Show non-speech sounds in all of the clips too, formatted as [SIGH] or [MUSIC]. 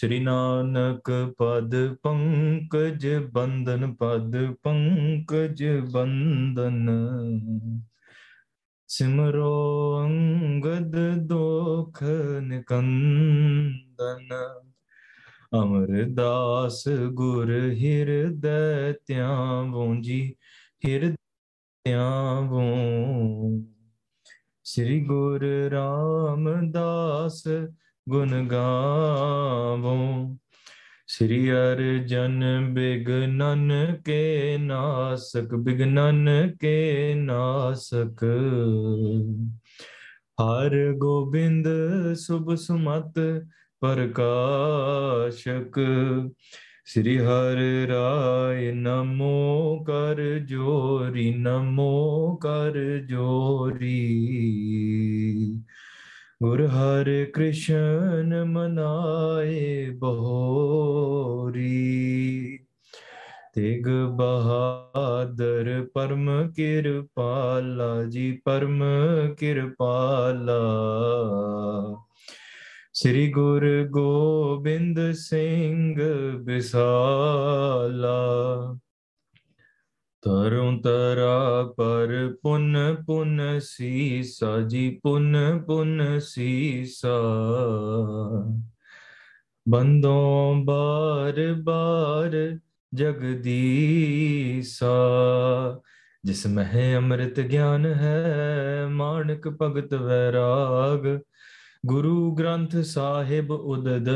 श्री नानक पद पंकज बंदन पद पंकज बंदन सिमरो अंगद दोख ਤਨ। ਅਮਰਦਾਸ ਗੁਰ ਹਿਰਦੈ ਤਿਆਂ ਵੂੰਜੀ ਹਿਰਦੈ ਤਿਆਂ ਵੂੰ ਸ੍ਰੀ ਗੁਰ ਰਾਮਦਾਸ ਗੁਣ ਗਾਵੋ। ਸ੍ਰੀ ਅਰਜਨ ਬਿਗਨਨ ਕੇ ਨਾਸਕ ਬਿਗਨਨ ਕੇ ਨਾਸਕ। ਹਰ ਗੋਬਿੰਦ ਸੁਭ ਸੁਮਤ प्रकाशक। श्री हर राय, नमो कर जोरी, नमो कर जोरी। गुर हर कृष्ण मनाए बहोरी। तेग बहादुर, परम कृपाला जी, परम कृपाला ਸ੍ਰੀ ਗੁਰ ਗੋਬਿੰਦ ਸਿੰਘ ਵਿਸਾਲਾ। ਤਰੁ ਤਰਾ ਪਰ ਪੁਨ ਪੁਨ ਸੀਸਾ, ਜੀ ਪੁਨ ਪੁਨ ਸੀਸਾ। ਬੰਦੋਂ ਬਾਰ ਬਾਰ ਜਗਦੀਸਾ, ਜਿਸ ਮਹਿ ਅੰਮ੍ਰਿਤ ਗਿਆਨ ਹੈ, ਮਾਨਕ ਭਗਤ ਵੈਰਾਗ। ਗੁਰੂ ਗ੍ਰੰਥ ਸਾਹਿਬ ਉਦਦ,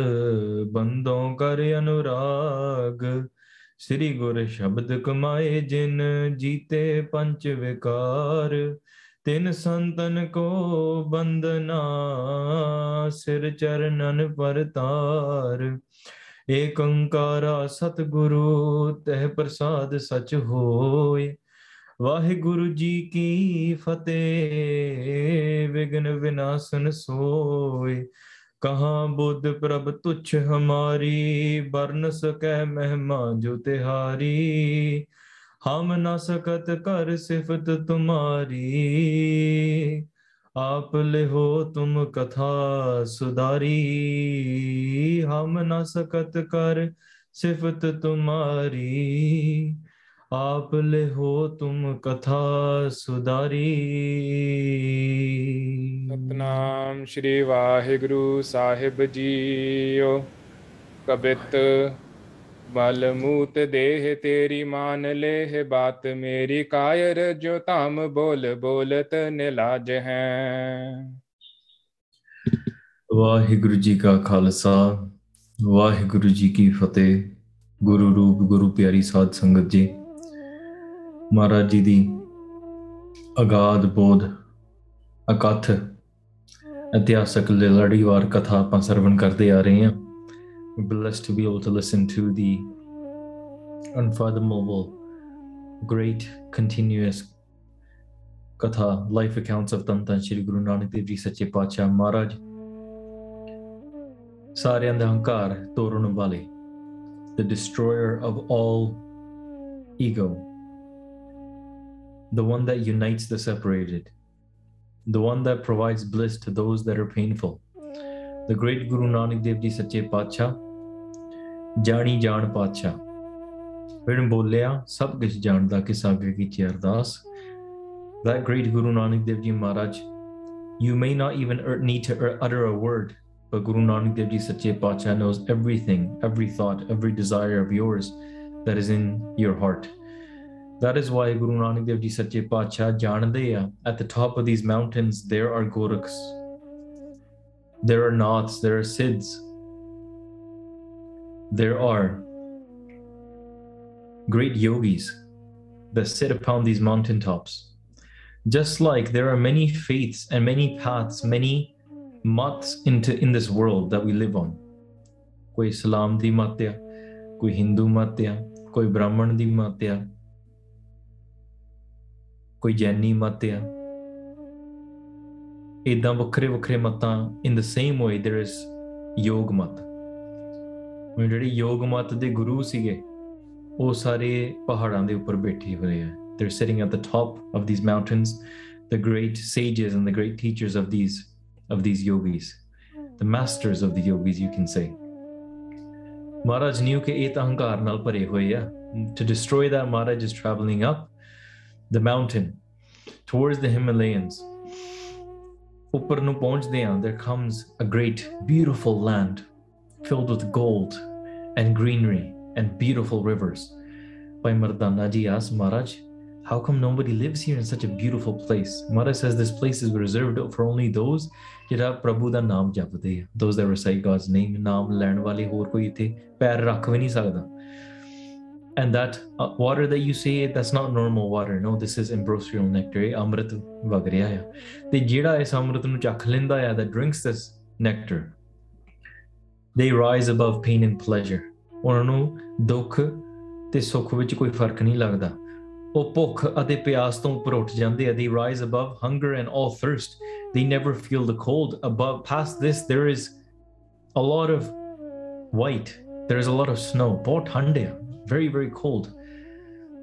ਬੰਦੋਂ ਕਰ ਅਨੁਰਾਗ। ਸ੍ਰੀ ਗੁਰ ਸ਼ਬਦ ਕਮਾਏ ਜਿਨ ਜੀਤੇ ਪੰਜ ਵਿਕਾਰ, ਤਿਨ ਸੰਤਨ ਕੋ ਬੰਦਨਾ, ਸਿਰ ਚਰਨਨ ਪਰਤਾਰ ਏਕ ਓੰਕਾਰਾ ਸਤਿਗੁਰੂ, ਤਹਿ ਪ੍ਰਸਾਦ ਸਚ ਹੋਏ। ਵਾਹਿਗੁਰੂ ਜੀ ਕੀ ਫਤਿਹ। ਵਿਗਨ ਵਿਨਾਸ਼ਨ ਸੋਏ। ਕਹਾ ਬੁੱਧ ਪ੍ਰਭ ਤੁਛ ਹਮਾਰੀ ਬਰਨ ਸਕੈ ਮਹਿਮਾ ਜੋ ਤਿਹਾਰੀ। ਹਮ ਨ ਸਕਤ ਕਰ ਸਿਫਤ ਤੁਮਾਰੀ। ਆਪ ਲਿਹੋ ਤੁਮ ਕਥਾ ਸੁਦਾਰੀ। ਹਮ ਨ ਸਕਤ ਕਰ ਸਿਫਤ ਤੁਮਾਰੀ। आप ले हो तुम कथा सुधारी। सतनाम श्री वाहिगुरु साहिब जीओ कबित मलमूत देह तेरी मान लेह बात मेरी कायर जो ताम बोल बोलत निलाज है। वाहिगुरु जी का खालसा वाहिगुरु जी की फतेह। गुरु रूप गुरु प्यारी साध संगत जी। ਮਹਾਰਾਜ ਜੀ ਦੀ ਅਗਾਧ ਬੋਧ ਅਕਥ ਇਤਿਹਾਸਕ ਲੜੀਵਾਰ ਕਥਾ ਆਪਾਂ ਸਰਵਣ ਕਰਦੇ ਆ ਰਹੇ ਹਾਂ we blessed to be able to listen to the unfathomable great continuous katha life accounts of ਤਨਤਨ Shri Guru Nanak Dev ji ਸੱਚੇ ਪਾਤਸ਼ਾਹ ਮਹਾਰਾਜ ਸਾਰਿਆਂ ਦਾ ਹੰਕਾਰ ਤੋੜਨ ਵਾਲੇ the destroyer of all ego the one that unites the separated, the one that provides bliss to those that are painful. The great Guru Nanak Dev Ji Sache Patshah, ਜਾਣੀ ਜਾਣ ਪਾਤਸ਼ਾਹ ਵਿਣ ਬੋਲਿਆ ਸਭ ਕੁਝ ਜਾਣਦਾ ਕਿ ਸਾਬੇ ਵਿੱਚ ਅਰਦਾਸ that great Guru Nanak Dev Ji Maharaj, you may not even need to utter a word, but Guru Nanak Dev Ji Sache Patshah knows everything, every thought, every desire of yours that is in your heart. That is why Guru Nanak Dev Ji Sache Patshah Jandeya, at the top of these mountains, there are Goraks. There are Naths, there are Siddhs. There are great yogis that sit upon these mountain tops. Just like there are many faiths and many paths, many mats into in this world that we live on. ਕੋਈ ਇਸਲਾਮ ਦੀ ਮੱਤ ਆ ਕੋਈ ਹਿੰਦੂ ਮੱਤ ਆ ਕੋਈ ਜੈਨੀ ਮਤ ਆ ਇਦਾਂ ਵੱਖਰੇ ਵੱਖਰੇ ਮਤਾਂ in the same way there is ਯੋਗ ਮਤ ਉਹ ਜਿਹੜੇ ਯੋਗ ਮਤ ਦੇ ਗੁਰੂ ਸੀਗੇ ਉਹ ਸਾਰੇ ਪਹਾੜਾਂ ਦੇ ਉੱਪਰ ਬੈਠੇ ਹੋਏ ਆ they're sitting at the top of these mountains the great sages and the great teachers of these of these yogis the masters of the yogis you can say Maharaj knew ਕਿ ਇਹ ਤਾਂ ਹੰਕਾਰ ਨਾਲ ਭਰੇ ਹੋਏ ਆ to destroy that Maharaj is traveling up the mountain towards the Himalayas ਉੱਪਰ ਨੂੰ ਪਹੁੰਚਦੇ ਆ there comes a great beautiful land filled with gold and greenery and beautiful rivers by Mardana ji asked Maharaj how come nobody lives here in such a beautiful place Maharaj says this place is reserved for only those ਜਿਹੜਾ ਪ੍ਰਭੂ ਦਾ ਨਾਮ ਜਪਦੇ ਆ those that recite God's name ਨਾਮ ਲੈਣ ਵਾਲੇ ਹੋਰ ਕੋਈ ਇੱਥੇ ਪੈਰ ਰੱਖ ਵੀ ਨਹੀਂ ਸਕਦਾ and that uh, water that you say that's not normal water no this is ambrosial nectar ਇਹ ਅੰਮ੍ਰਿਤ ਵਗ ਰਿਹਾ ਆ ਤੇ ਜਿਹੜਾ ਇਸ ਅੰਮ੍ਰਿਤ ਨੂੰ ਚੱਖ ਲੈਂਦਾ ਆ that drinks this nectar they rise above pain and pleasure ਉਹਨਾਂ ਨੂੰ ਦੁੱਖ ਤੇ ਸੁੱਖ ਵਿੱਚ ਕੋਈ ਫਰਕ ਨਹੀਂ ਲੱਗਦਾ ਉਹ ਭੁੱਖ ਅਤੇ ਪਿਆਸ ਤੋਂ ਉੱਪਰ ਉੱਠ ਜਾਂਦੇ ਆ they rise above hunger and all thirst they never feel the cold above past this there is a lot of white there is a lot of snow ਬਹੁਤ ਠੰਡ ਆ very, very cold.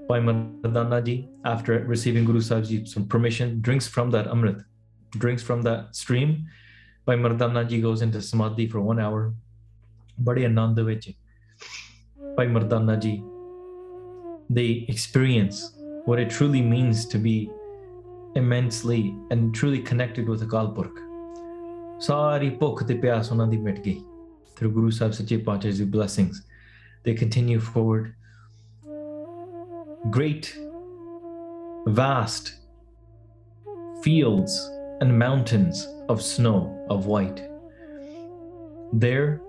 Bhai Mardana ji, after receiving Guru Sahib permission, drinks from that Amrit, drinks from that stream. Bhai Mardana ji goes into Samadhi for one hour. Bade Anand vich. Bhai Mardana ji, they experience what it truly means to be immensely and truly connected with the Akal Purakh. ਸਾਰੀ ਭੁੱਖ ਤੇ ਪਿਆਸ ਉਹਨਾਂ ਦੀ through Guru Sahib blessings they continue forward. Great, vast fields and mountains of snow, of white. There,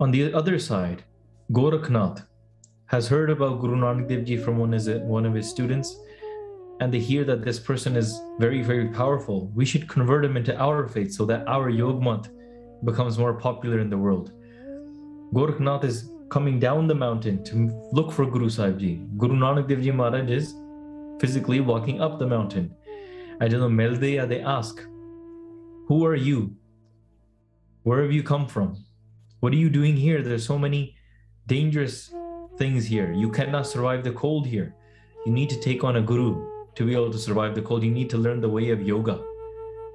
on the other side, Gorakhnath has heard about Guru Nanak Dev Ji from one, one of his students, and they hear that this person is very, very powerful. We should convert him into our faith so that our Yogmat becomes more popular in the world. Gorakhnath is coming down the mountain to look for Guru Sahib Ji. Guru Nanak Dev Ji Maharaj is physically walking up the mountain. I don't know, Meldeya, they ask, Who are you? Where have you come from? What are you doing here? There's so many dangerous things here. You cannot survive the cold here. You need to take on a guru to be able to survive the cold. You need to learn the way of yoga.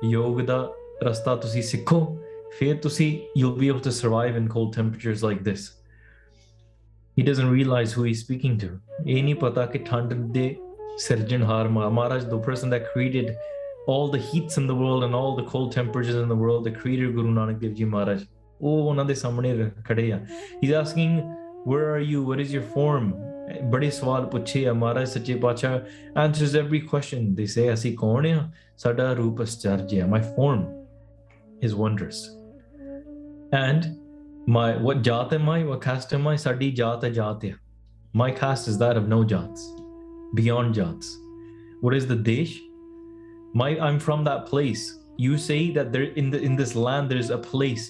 Yoga da rasta tusi sikho. to see you'll be able to survive in cold temperatures like this He doesn't realize who he's speaking to. ਇਹ ਨਹੀਂ ਪਤਾ ਕਿ ਠੰਡ ਦੇ ਸਿਰਜਣਹਾਰ Maharaj, the person that created all the heats in the world and all the cold temperatures in the world, the creator Guru Nanak Dev Ji Maharaj. ਉਹ ਉਹਨਾਂ ਦੇ ਸਾਹਮਣੇ ਖੜੇ ਆ he's asking where are you what is your form ਬੜੇ ਸਵਾਲ ਪੁੱਛੇ ਆ ਮਹਾਰਾਜ ਸੱਚੇ ਪਾਤਸ਼ਾਹ answers every question they say ਅਸੀਂ ਕੌਣ ਆ ਸਾਡਾ ਰੂਪ ਅਚਰਜ ਆ my form is wondrous and my what jat am I what caste am I ਸਾਡੀ ਜਾਤ ਹੈ ਜਾਤ ਆ my caste is that of no jats beyond jats what is the desh my I'm from that place you say that there in the in this land there's a place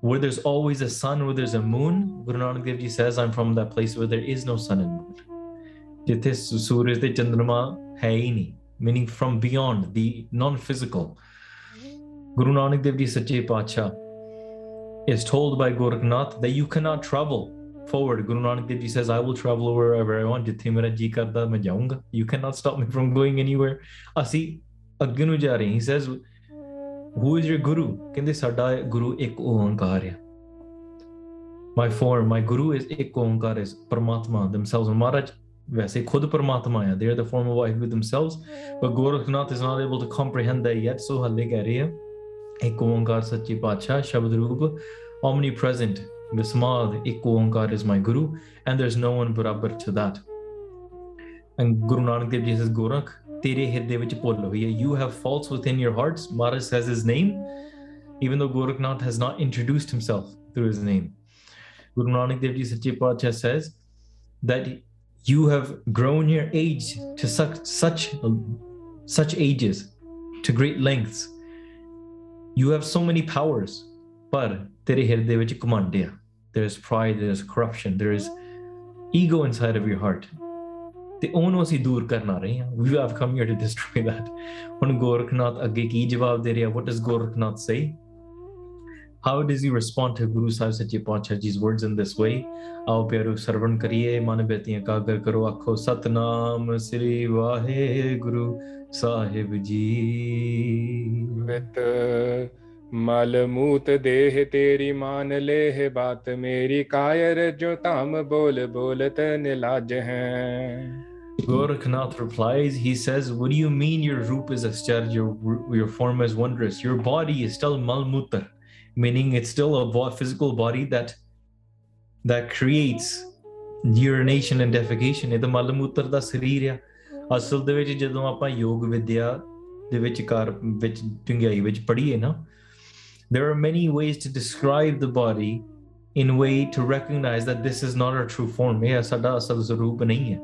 where there's always a sun, where there's a moon. Guru Nanak Dev Ji says, I'm from that place where there is no sun and moon. ਜਿੱਥੇ ਸੂਰਜ ਤੇ ਚੰਦਰਮਾ ਹੈ ਹੀ ਨਹੀਂ meaning from beyond the non-physical Guru Nanak Dev Ji Sache Pacha is told by Gorakhnath that you cannot travel forward. Guru Nanak Dev Ji says, I will travel wherever I want. Jithe mera ji karda, main jaunga. You cannot stop me from going anywhere. Ah, Asi Agnu ja rahe. He says, Who is your Guru? Kende sada Guru ek ohankar hai. My form, my Guru is ek ohankar is Paramatma themselves. Maharaj वैसे खुद परमात्मा है they are the form of wife with themselves but Gorakhnath is not able to comprehend that yet so हल्ले कह रही है एक ओंकार सच्ची पातशाह शब्द रूप omnipresent present Vismal Ik Onkar is my guru, and there's no one barabar to that. And Guru Nanak Dev Ji says, Gorakh, tere hirde vich polo. You have faults within your hearts. Maharaj says his name, even though Gorakhnath has not introduced himself through his name. Guru Nanak Dev Ji Sachi Patshah says that you have grown your age to such such such ages, to great lengths, you have so many powers ਪਰ ਤੇਰੇ ਹਿਰਦੇ ਵਿੱਚ ਘਮੰਡ ਆ there is pride there is corruption there is ego inside of your heart ਤੇ ਉਹਨੂੰ ਅਸੀਂ ਦੂਰ ਕਰਨਾ ਰਹੇ ਹਾਂ we have come here to destroy that ਹੁਣ ਗੋਰਖਨਾਥ ਅੱਗੇ ਕੀ ਜਵਾਬ ਦੇ ਰਿਹਾ what does Gorakhnath say how does he respond to Guru Sahib Sache Paatshahji's words in this way? ਆਓ ਪਿਆਰੋ ਸਰਵਣ ਕਰੀਏ ਮਨ ਬੇਤੀਆਂ ਕਾਗਰ ਕਰੋ ਆਖੋ ਸਤਨਾਮ ਸ੍ਰੀ ਵਾਹਿਗੁਰੂ ਸਾਹਿਬ ਜੀ ਬਿਤ ਮਲ ਮੂਤ ਦੇਹ ਤੇਰੀ ਮਾਨ ਲੇਹ ਬਾਤ ਮੇਰੀ ਕਾਇਰ ਜੋ ਧਮ ਬੋਲ ਬੋਲਤ ਨਿਲਾਜ ਹੈ Gorakhnath replies, he says, What do you mean your roop is austere, your, your form is wondrous? Your body is still malmutar, meaning it's still a physical body that that creates urination and defecation. ਇਹ ਤਾਂ ਮਲਮੂਤਰ ਦਾ ਸਰੀਰ ਆ ਅਸਲ ਦੇ ਵਿੱਚ ਜਦੋਂ ਆਪਾਂ ਯੋਗ ਵਿਦਿਆ ਦੇ ਵਿੱਚ ਕਾਰ ਵਿੱਚ ਡੂੰਘਾਈ ਵਿੱਚ ਪੜ੍ਹੀਏ ਨਾ there are many ways to describe the body in way to recognize that this is not our true form ਇਹ ਸਾਡਾ ਅਸਲ ਸਰੂਪ ਨਹੀਂ ਹੈ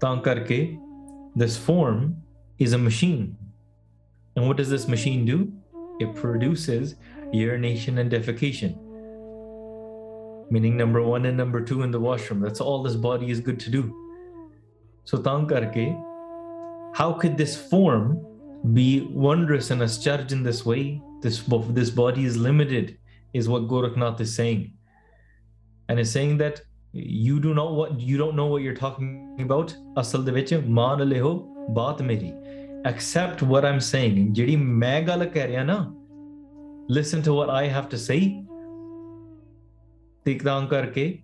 ਤਾਂ ਕਰਕੇ this form is a machine and what does this machine do it produces urination and defecation meaning number one and number two in the washroom that's all this body is good to do ਸੋ ਤਾਂ ਕਰਕੇ how could this form be wondrous and as charged in this way? This this body is limited is what gorakhnath is saying. And is saying that you do not what you don't know what you're talking about. Asal de vich maan baat meri. Accept what i'm saying. Jehdi main gal na listen to what i have to say. Tikdang karke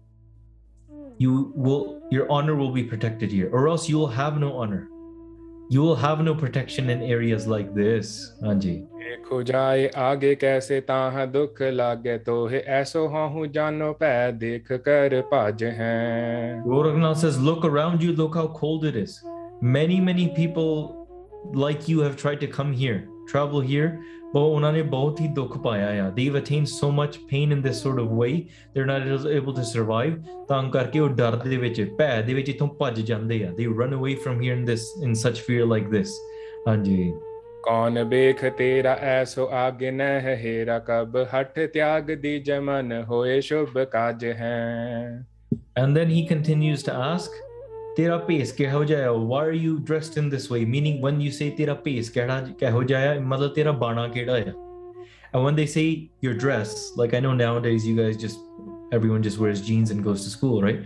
you will your honor will be protected here or else you will have no honor. You will have no protection in areas like this Anji. ਦੇਖੋ ਜਾਏ ਆਗੇ ਕੈਸੇ ਤਾਹ ਦੁੱਖ ਲਾਗੇ ਤੋਹੇ ਐਸੋ ਜਾਨੋ ਪੈ ਦੇਖ ਕਰ ਭਜ ਹੈ says look around you look how cold it is. Many many people like you have tried to come here travel here ਬਹੁਤ ਉਹਨਾਂ ਨੇ ਬਹੁਤ ਹੀ ਦੁੱਖ ਪਾਇਆ ਆ they attain so much pain in this sort of way they are not able to survive ਤਾਂ ਕਰਕੇ ਉਹ ਡਰ ਦੇ ਵਿੱਚ ਭੈ ਦੇ ਵਿੱਚ ਇਥੋਂ ਭੱਜ ਜਾਂਦੇ ਆ ਦੇ ਰਨ ਅਵੇ ਫਰਮ ਹੇਅਰ ਇਨ ਦਿਸ ਇਨ ਸੱਚ ਫੀਅਰ ਲਾਈਕ ਦਿਸ ਹਾਂਜੀ ਕੌਣ ਬੇਖ ਤੇਰਾ ਐਸੋ ਆਗੇ ਨਹਿ ਹੈਰਾ ਕਬ ਹਟ ਤਿਆਗ ਦੀ ਜਮਨ ਹੋਏ ਸ਼ੁਭ ਕਾਜ ਹੈ and then he continues to ask ask, Tera pace keho jaya? Why are you dressed in this way? Meaning, when you say tera pace keho jaya, matlab tera bana keda hai. And when they say your dress, like I know nowadays you guys just everyone just wears jeans and goes to school, right?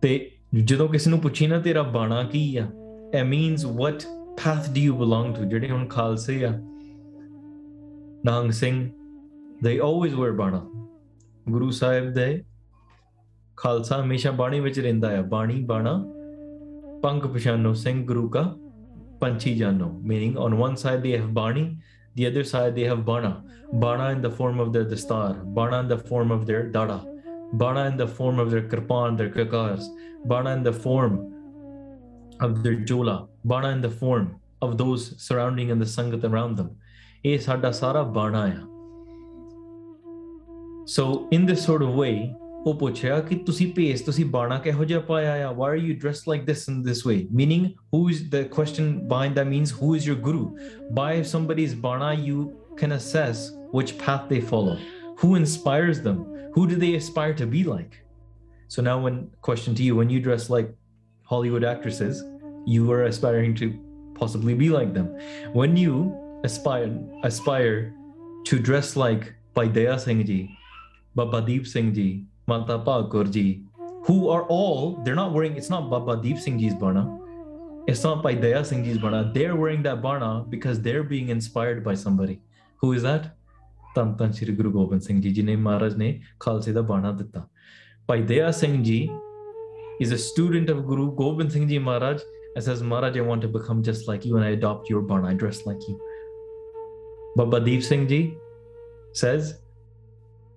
ਤੇ ਜਦੋਂ ਕਿਸੇ ਨੂੰ ਪੁੱਛੀ ਨਾ ਤੇਰਾ ਬਾਣਾ ਕੀ ਆ it means what path do you belong to ਜਿਹੜੇ ਹੁਣ ਖਾਲਸੇ ਆ ਨਾਂਗ ਸਿੰਘ they always wear ਬਾਣਾ ਗੁਰੂ ਸਾਹਿਬ ਦੇ ਖਾਲਸਾ ਹਮੇਸ਼ਾ ਬਾਣੀ ਵਿੱਚ ਰਹਿੰਦਾ ਹੈ ਬਾਣੀ ਬਾਣਾ ਪੰਗ ਪਛਾਨੋ ਸਿੰਘ ਗੁਰੂ ਕਾ ਪੰਛੀ ਜਾਨੋ meaning on one side they have bani the other side they have bana bana in the form of their dastar bana in the form of their dada bana in the form of their kirpan their kakars bana in the form of their jola bana in the form of those surrounding and the sangat around them ਇਹ ਸਾਡਾ ਸਾਰਾ ਬਾਣਾ ਆ so in this sort of way ਉਹ ਪੁੱਛਿਆ ਕਿ ਤੁਸੀਂ ਭੇਸ ਤੁਸੀਂ ਬਾਣਾ ਕਿਹੋ ਜਿਹਾ ਪਾਇਆ ਆ why are you dressed like this and this way? Meaning who is the question behind that means who is your guru? By somebody's bana you can assess which path they follow. Who inspires them? Who do they aspire to be like? So now when question to you when you dress like hollywood actresses you are aspiring to possibly be like them. When you aspire aspire to dress like Bhai Daya Singh Ji, Baba Deep Singh Ji, Mata Pakur ji, who are all, they're not wearing, it's not Baba Deep Singh ji's Bana. It's not Bhai Daya Singh ji's Bana. They're wearing that Bana because they're being inspired by somebody. Who is that? Tan Shri Guru Gobind Singh ji, jine Maharaj ne Khalsa da Bana ditta. Bhai Daya Singh ji is a student of Guru Gobind Singh ji Maharaj and says, Maharaj, I want to become just like you and I adopt your Bana, I dress like you. Baba Deep Singh ji says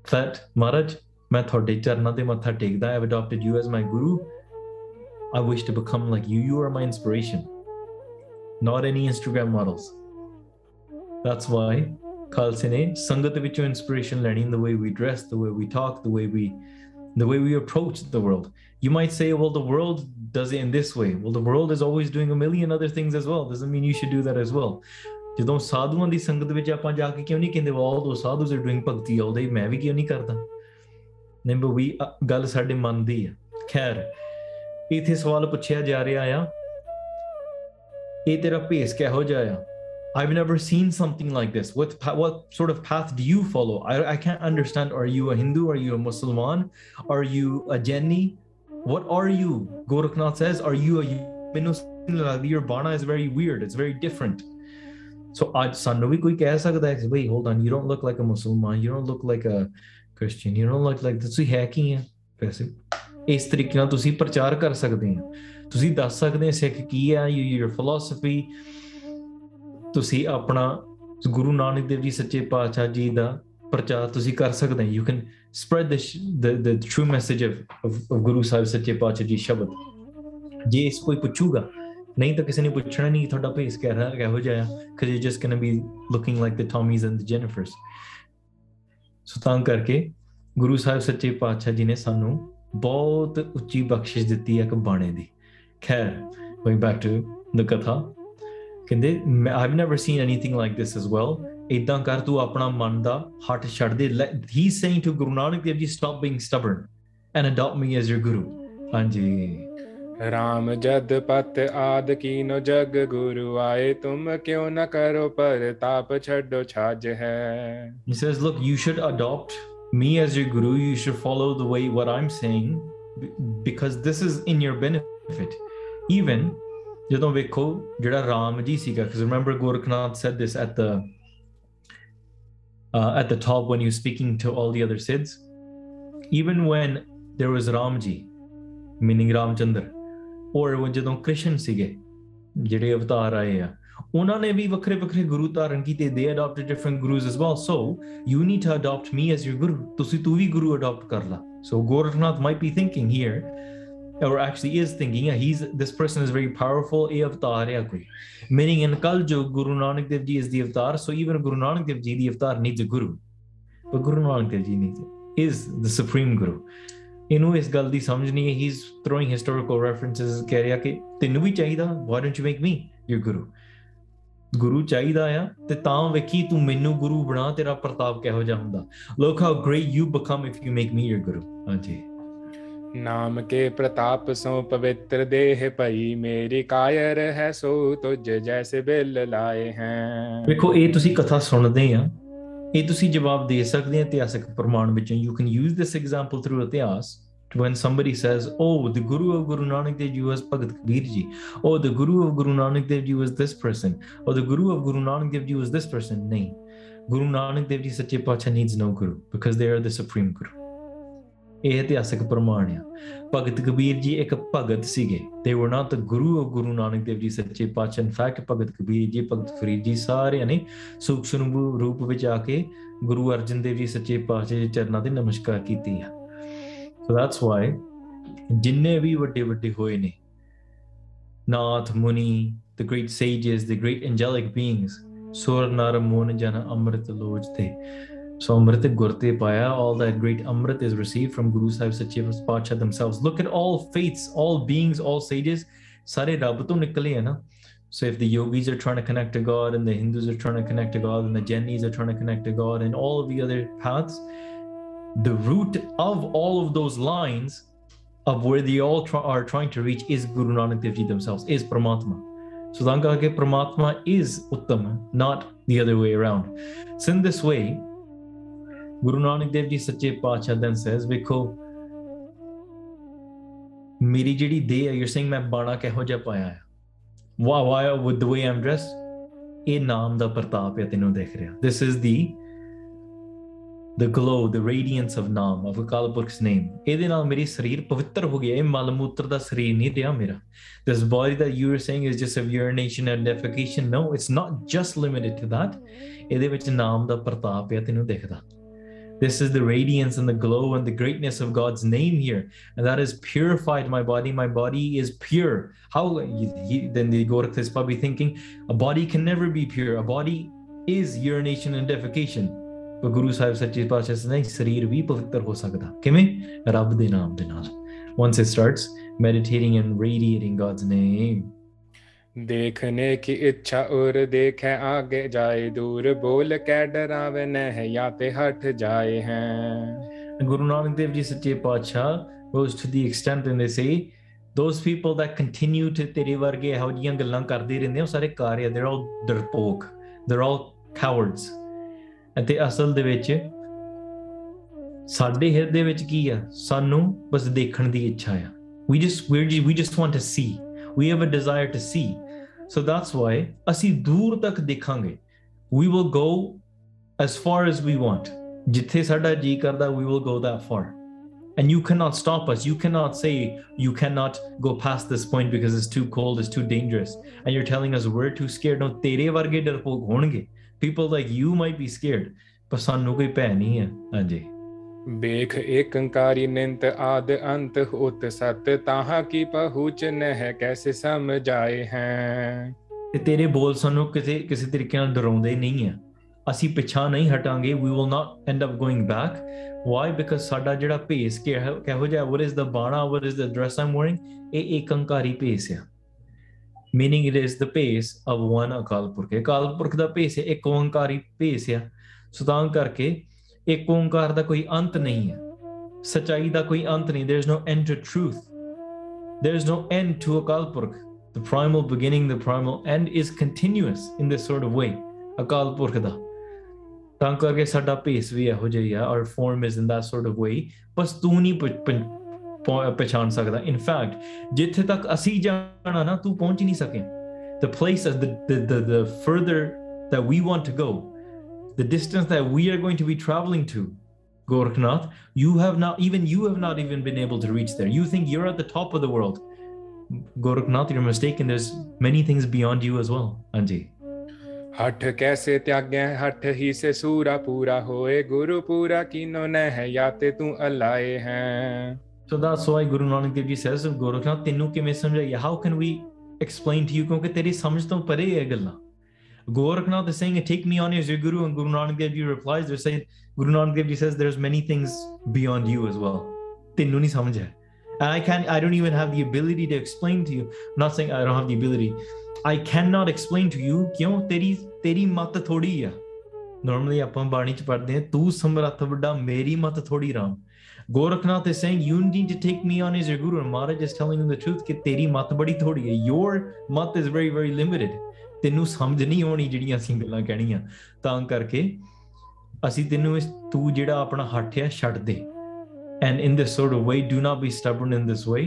that, Maharaj, ਮੈਂ ਤੁਹਾਡੇ ਚਰਨਾਂ ਤੇ ਮੱਥਾ ਟੇਕਦਾ I have adopted you as my guru I wish to become like you you are my inspiration not any Instagram models that's why ਖਾਲਸੇ ਨੇ ਸੰਗਤ ਵਿੱਚੋਂ inspiration ਲੈਣੀ in the way we dress the way we talk the way we the way we approach the world you might say well the world does it in this way well the world is always doing a million other things as well doesn't mean you should do that as well ਜਦੋਂ ਸਾਧੂਆਂ ਦੀ ਸੰਗਤ ਵਿੱਚ ਆਪਾਂ ਜਾ ਕੇ ਕਿਉਂ ਨਹੀਂ ਕਹਿੰਦੇ all those sadhus are doing ਭਗਤੀ all day ਮੈਂ ਵੀ ਕਿਉਂ ਨਹੀਂ ਕਰਦਾ ਨਿੰਬ ਵੀ ਗੱਲ ਸਾਡੇ ਮਨ ਦੀ ਹੈ ਖੈਰ ਇਥੇ ਸਵਾਲ ਪੁੱਛਿਆ ਜਾ ਰਿਹਾ ਆ ਇਹ ਤੇਰਾ ਭੇਸ ਕਿਹੋ ਜਿਹਾ ਆ I've never seen something like this. What sort of path do you follow? I, can't understand. Are you a Hindu? Are you a Muslim? Are you a Jaini? What are you? Gorakhnath says, Are you a Your bana is very weird. It's very different. So, ਅੱਜ ਸਾਨੂੰ ਵੀ ਕੋਈ ਕਹਿ ਸਕਦਾ hold on. You hold on you don't look like a Musalman you don't look like a Christian you know like like ਤੁਸੀਂ ਹੈ ਕੀ ਆ? ਵੈਸੇ ਇਸ ਤਰੀਕੇ ਨਾਲ ਤੁਸੀਂ ਪ੍ਰਚਾਰ ਕਰ ਸਕਦੇ ਆ। ਤੁਸੀਂ ਦੱਸ ਸਕਦੇ ਆ ਸਿੱਖ ਕੀ ਆ ਯੂ ਯੂਰ ਫਿਲਾਸਫੀ ਤੁਸੀਂ ਆਪਣਾ ਗੁਰੂ ਨਾਨਕ ਦੇਵ ਜੀ, ਸੱਚੇ ਪਾਤਸ਼ਾਹ ਜੀ ਦਾ ਪ੍ਰਚਾਰ ਤੁਸੀਂ ਕਰ ਸਕਦੇ ਹੋ you can spread the the true message of Guru Sahib, ਸੱਚੇ ਪਾਤਸ਼ਾਹ ਜੀ ਸ਼ਬਦ। ਜੇ ਇਸ ਕੋਈ ਪੁੱਛੂਗਾ, ਨਹੀਂ ਤਾਂ ਕਿਸੇ ਨੇ ਪੁੱਛਣਾ ਨਹੀਂ, ਤੁਹਾਡਾ ਭੇਸ ਕਿਹੜਾ ਕਿਹੋ ਜਿਹਾ ਕਿ just going to be looking like the Tommies and the Jennifers so ਤਾਂ ਕਰਕੇ ਗੁਰੂ ਸਾਹਿਬ ਸੱਚੇ ਪਾਤਸ਼ਾਹ ਜੀ ਨੇ ਸਾਨੂੰ ਬਹੁਤ ਉੱਚੀ ਬਖਸ਼ਿਸ਼ ਦਿੱਤੀ ਹੈ ਇੱਕ ਬਾਣੇ ਦੀ। ਖੈਰ, going back to the ਕਥਾ, ਕਹਿੰਦੇ I've never seen anything like this as well. ਇਦਾਂ ਕਰ, ਤੂੰ ਆਪਣਾ ਮਨ ਦਾ ਹੱਟ ਛੱਡ ਦੇ। He saying to Guru Nanak Dev ji stop being stubborn and adopt me as your guru ਹਾਂਜੀ। राम जद पत आद कीनो जग गुरु आए तुम क्यों न करो पर ताप छड़ो छाज है He says look you should adopt me as your guru you should follow the way what I'm saying because this is in your benefit even ਜਦੋਂ ਵੇਖੋ ਜਿਹੜਾ ਰਾਮ ਜੀ ਸੀਗਾ because remember Gorakhnath said this at the uh, at the top when he was speaking to all the other Siddhs. Even when there was Ramji, meaning Ramchandra, or when ਜਦੋਂ ਕ੍ਰਿਸ਼ਨ ਸੀਗੇ ਜਿਹੜੇ ਅਵਤਾਰ ਆਏ ਆ ਉਹਨਾਂ ਨੇ ਵੀ ਵੱਖਰੇ ਵੱਖਰੇ ਗੁਰੂ ਧਾਰਨ ਕੀਤੇ they adopted different gurus as well so you need to adopt me as your guru ਤੁਸੀਂ ਤੂੰ ਵੀ ਗੁਰੂ adopt ਕਰ ਲਾ so Gorakhnath might be thinking here or actually is thinking yeah, he's this person is very powerful ਇਹ ਅਵਤਾਰ ਹੈ ਕੋਈ meaning in Kal Guru Nanak Dev Ji is the avatar so even Guru Nanak Dev Ji the avatar needs a guru but Guru Nanak Dev Ji needs is the supreme guru ਇਹਨੂੰ ਇਸ ਗੱਲ ਦੀ ਸਮਝ ਨਹੀਂ ਹੈ ਹੀ ਇਸ throwing historical references ਕਹਿ ਰਿਹਾ ਕਿ ਤੈਨੂੰ ਵੀ ਚਾਹੀਦਾ why don't you make me your guru ਗੁਰੂ ਚਾਹੀਦਾ ਆ ਤੇ ਤਾਂ ਵੇਖੀ ਤੂੰ ਮੈਨੂੰ ਗੁਰੂ ਬਣਾ ਤੇਰਾ ਪ੍ਰਤਾਪ ਕਿਹੋ ਜਿਹਾ ਹੁੰਦਾ? Look how great you become if you make me your guru ਹਾਂਜੀ। ਨਾਮ ਕੇ ਪ੍ਰਤਾਪ ਸੋ ਪਵਿੱਤਰ ਦੇਹ ਭਈ ਮੇਰੀ ਕਾਇਰ ਹੈ ਸੋ ਤੁਝ ਜੈਸੇ ਬਿਲ ਲਾਏ ਹੈ। ਵੇਖੋ ਇਹ ਤੁਸੀਂ ਕਥਾ ਸੁਣਦੇ ਆ ਇਹ ਤੁਸੀਂ ਜਵਾਬ ਦੇ ਸਕਦੇ ਆ ਇਤਿਹਾਸਕ ਪ੍ਰਮਾਣ ਵਿੱਚੋਂ you can use this example through ਇਤਿਹਾਸ when somebody says oh the guru of guru nanak dev ji was bhagat kabir ji oh the guru of guru nanak dev ji was this person or the guru of guru nanak dev ji was this person nahi guru nanak dev ji sache pacha needs no guru because they are the supreme guru ਇਹ ਇਤਿਹਾਸਕ ਪ੍ਰਮਾਣ ਆ। ਭਗਤ ਕਬੀਰ ਜੀ ਇੱਕ ਭਗਤ ਸੀਗੇ they were not the guru of guru nanak dev ji ਸੱਚੇ ਪਾਤਸ਼ਾਹ, in fact Bhagat Kabir ji, ਭਗਤ ਫਰੀਦ ਜੀ ਸਾਰਿਆਂ ਨੇ ਸੂਖਸ਼ਮ ਰੂਪ ਵਿੱਚ ਆ ਕੇ ਗੁਰੂ ਅਰਜਨ ਦੇਵ ਜੀ ਸੱਚੇ ਪਾਤਸ਼ਾਹ ਦੇ ਚਰਨਾਂ ਤੇ ਨਮਸਕਾਰ ਕੀਤੀ ਆ। So that's why ਜਿੰਨੇ ਵੀ ਵੱਡੇ ਵੱਡੇ ਹੋਏ ਨੇ, ਨਾਥ, ਮੁਨੀ, the great sages, the great angelic beings ਸੁਰ ਨਰ ਮੋਨ ਜਨ, ਅੰਮ੍ਰਿਤ ਲੋਚ ਤੇ so Amrit Gurte Paya, all that great Amrit is received from Guru Sahib Sache Patshah themselves. Look at all faiths, all beings, all sages. Sare nikale hai na. So if the yogis are trying to connect to God and the Hindus are trying to connect to God and the Jainis are trying to connect to God and all the other paths, the root of all of those lines of where they all try, are trying to reach is Guru Nanak Dev Ji themselves, is Paramatma. So Dangage Paramatma is Uttama, not the other way around. So in this way, ਗੁਰੂ ਨਾਨਕ ਦੇਵ ਜੀ ਸੱਚੇ ਪਾਤਸ਼ਾਹ ਦਨ says ਵੇਖੋ। ਮੇਰੀ ਜਿਹੜੀ ਦੇ ਹੈ you saying ਮੈਂ ਬਾਣਾ ਕਿਹੋ ਜਿਹਾ ਪਾਇਆ ਹੈ ਵਾ ਵਾ with the way Aam dressed ਇਹ ਨਾਮ ਦਾ ਪ੍ਰਤਾਪ ਹੈ, ਤੈਨੂੰ ਦੇਖ ਰਿਹਾ। This is the the glow, the radiance of ਨਾਮ, of ਅਕਾਲ ਪੁਰਖ's name ਇਹਦੇ ਨਾਲ ਮੇਰੀ ਸਰੀਰ ਪਵਿੱਤਰ ਹੋ ਗਿਆ, ਇਹ ਮਲ ਮੂਤਰ ਦਾ ਸਰੀਰ ਨਹੀਂ ਰਿਹਾ ਮੇਰਾ। This body that you are saying is just of urination and defecation, no, it's not just limited to that ਇਹਦੇ ਵਿੱਚ ਨਾਮ ਦਾ ਪ੍ਰਤਾਪ ਹੈ, ਤੈਨੂੰ ਦਿਖਦਾ। This is the radiance and the glow and the greatness of God's name here. And that has purified my body. My body is pure. How he, then the Gorakh is probably thinking a body can never be pure. A body is urination and defecation. But Guru Sahib pavitr ho sakda. Kime? Rab de naam de. Once it starts meditating and radiating God's name. देखने की इच्छा और देखे आगे जाए दूर बोल के डरावे न या ते हट जाए हैं Guru Nanak Dev Ji Sache Pacha goes to the extent and they say those people that continue to ਤੇਰੇ ਵਰਗੇ ਇਹੋ ਜੀਆਂ ਗੱਲਾਂ ਕਰਦੇ ਰਹਿੰਦੇ ਉਹ ਸਾਰੇ ਕਾਰ ਆ they're all ਡਰਪੋਕ they're all cowards ਅਤੇ ਅਸਲ ਦੇ ਵਿੱਚ ਸਾਡੇ ਹਿਰਦੇ ਵਿੱਚ ਕੀ ਆ ਸਾਨੂੰ ਬਸ ਦੇਖਣ ਦੀ ਇੱਛਾ ਆ we just we we just want to see we have a desire to see so that's why ਅਸੀਂ ਦੂਰ ਤੱਕ ਦੇਖਾਂਗੇ we will go as far as we want ਜਿੱਥੇ ਸਾਡਾ ਜੀ ਕਰਦਾ we will go that far and you cannot stop us you cannot say you cannot go past this point because it's too cold it's too dangerous and you're telling us we're too scared no ਤੇਰੇ ਵਰਗੇ ਡਰਪੋਕ ਹੋਣਗੇ people like you might be scared ਪਰ ਸਾਨੂੰ ਕੋਈ ਭੈ ਨਹੀਂ ਹੈ ਹਾਂਜੀ ਦੇਖ ਏਕੰਕਾਰੀ ਨਿੰਤ ਆਦ ਅੰਤ ਉਤ ਸਤ, ਤਾਹਾਂ ਕੀ ਪਹੁੰਚ ਨਹਿ ਕੈਸੇ ਸਮਝਾਏ ਹੈ? ਤੇ ਤੇਰੇ ਬੋਲ ਸਾਨੂੰ ਕਿਸੇ ਕਿਸੇ ਤਰੀਕੇ ਨਾਲ ਡਰਾਉਂਦੇ ਨਹੀਂ ਆ। ਅਸੀਂ ਪਿੱਛਾ ਨਹੀਂ ਹਟਾਂਗੇ we will not end up going back why because ਸਾਡਾ ਜਿਹੜਾ ਭੇਸ ਕਿਹੋ ਜਿਹਾ what is the bana what is the dress I'm wearing ਇਹ ਏਕੰਕਾਰੀ ਭੇਸ ਆ। ਮੀਨਿੰਗ ਇਟ ਇਜ਼ ਦਾ ਭੇਸ ਆਫ ਵਨ ਅਕਾਲ ਪੁਰਖ ਅਕਾਲ ਪੁਰਖ ਦਾ ਭੇਸ ਹੈ ਇੱਕ ਓੰਕਾਰੀ ਭੇਸ ਆ। ਸੋ ਤਾਂ ਕਰਕੇ ਇੱਕ ਓੰਕਾਰ ਦਾ ਕੋਈ ਅੰਤ ਨਹੀਂ ਹੈ ਸਚਾਈ ਦਾ ਕੋਈ ਅੰਤ ਨਹੀਂ there is no end to truth there is no end to Akal Purakh the primal beginning, the primal end is continuous in this sort of way. Akal Purakh ਦਾ ਤਾਂ ਕਰਕੇ ਸਾਡਾ ਭੇਸ ਵੀ ਇਹੋ ਜਿਹਾ ਹੀ ਆ our form is in that sort of way ਬਸ ਤੂੰ ਨਹੀਂ ਪ- ਪ- ਪ- ਪਛਾਣ ਸਕਦਾ in fact ਜਿੱਥੇ ਤੱਕ ਅਸੀਂ ਜਾਣਾ ਨਾ ਤੂੰ ਪਹੁੰਚ ਹੀ ਨਹੀਂ ਸਕੇ the place the, the, the, the further that we want to go the distance that we are going to be traveling to, Gorakhnath, you have not even you have not even been able to reach there. You think you're at the top of the world. Gorakhnath, you're mistaken. There's many things beyond you as well, Anji. हठ कैसे त्यागे हठ ही से सूरा पूरा होए गुरु पूरा न है याते तू अलाए हैं So that's why Guru Nanak Dev Ji says, Gorakhnath, ਤੈਨੂੰ ਕਿਵੇਂ ਸਮਝਾਈਏ? How can we explain to you? ਕਿਉਂਕਿ ਤੇਰੀ ਸਮਝ ਤੋਂ ਪਰੇ ਇਹ ਗੱਲਾਂ। Gorakhnath is saying, Take me on as your guru. And Guru Nanak Dev Ji replies, They're saying, Guru Nanak Dev Ji says, There's many things beyond you as well. And I can't, I don't even have the ability to explain to you. I'm not saying I don't have the ability. I cannot explain to you. Normally, ਤੇਰੀ ਤੇਰੀ ਮਤ ਥੋੜੀ ਆ normally ਆਪਾਂ ਬਾਣੀ ਚ ਪੜਦੇ ਹਾਂ is saying, You need to take me on as your guru. And Maharaj is telling him the truth. Mat thodi. Your mat is very, very limited. ਤੈਨੂੰ ਸਮਝ ਨਹੀਂ ਆਉਣੀ ਜਿਹੜੀਆਂ ਅਸੀਂ ਗੱਲਾਂ ਕਹਿਣੀਆਂ ਤਾਂ ਕਰਕੇ ਅਸੀਂ ਤੈਨੂੰ ਇਸ ਤੂੰ ਜਿਹੜਾ ਆਪਣਾ ਹੱਥ ਹੈ ਛੱਡ ਦੇ and in this sort of way do not be stubborn in this way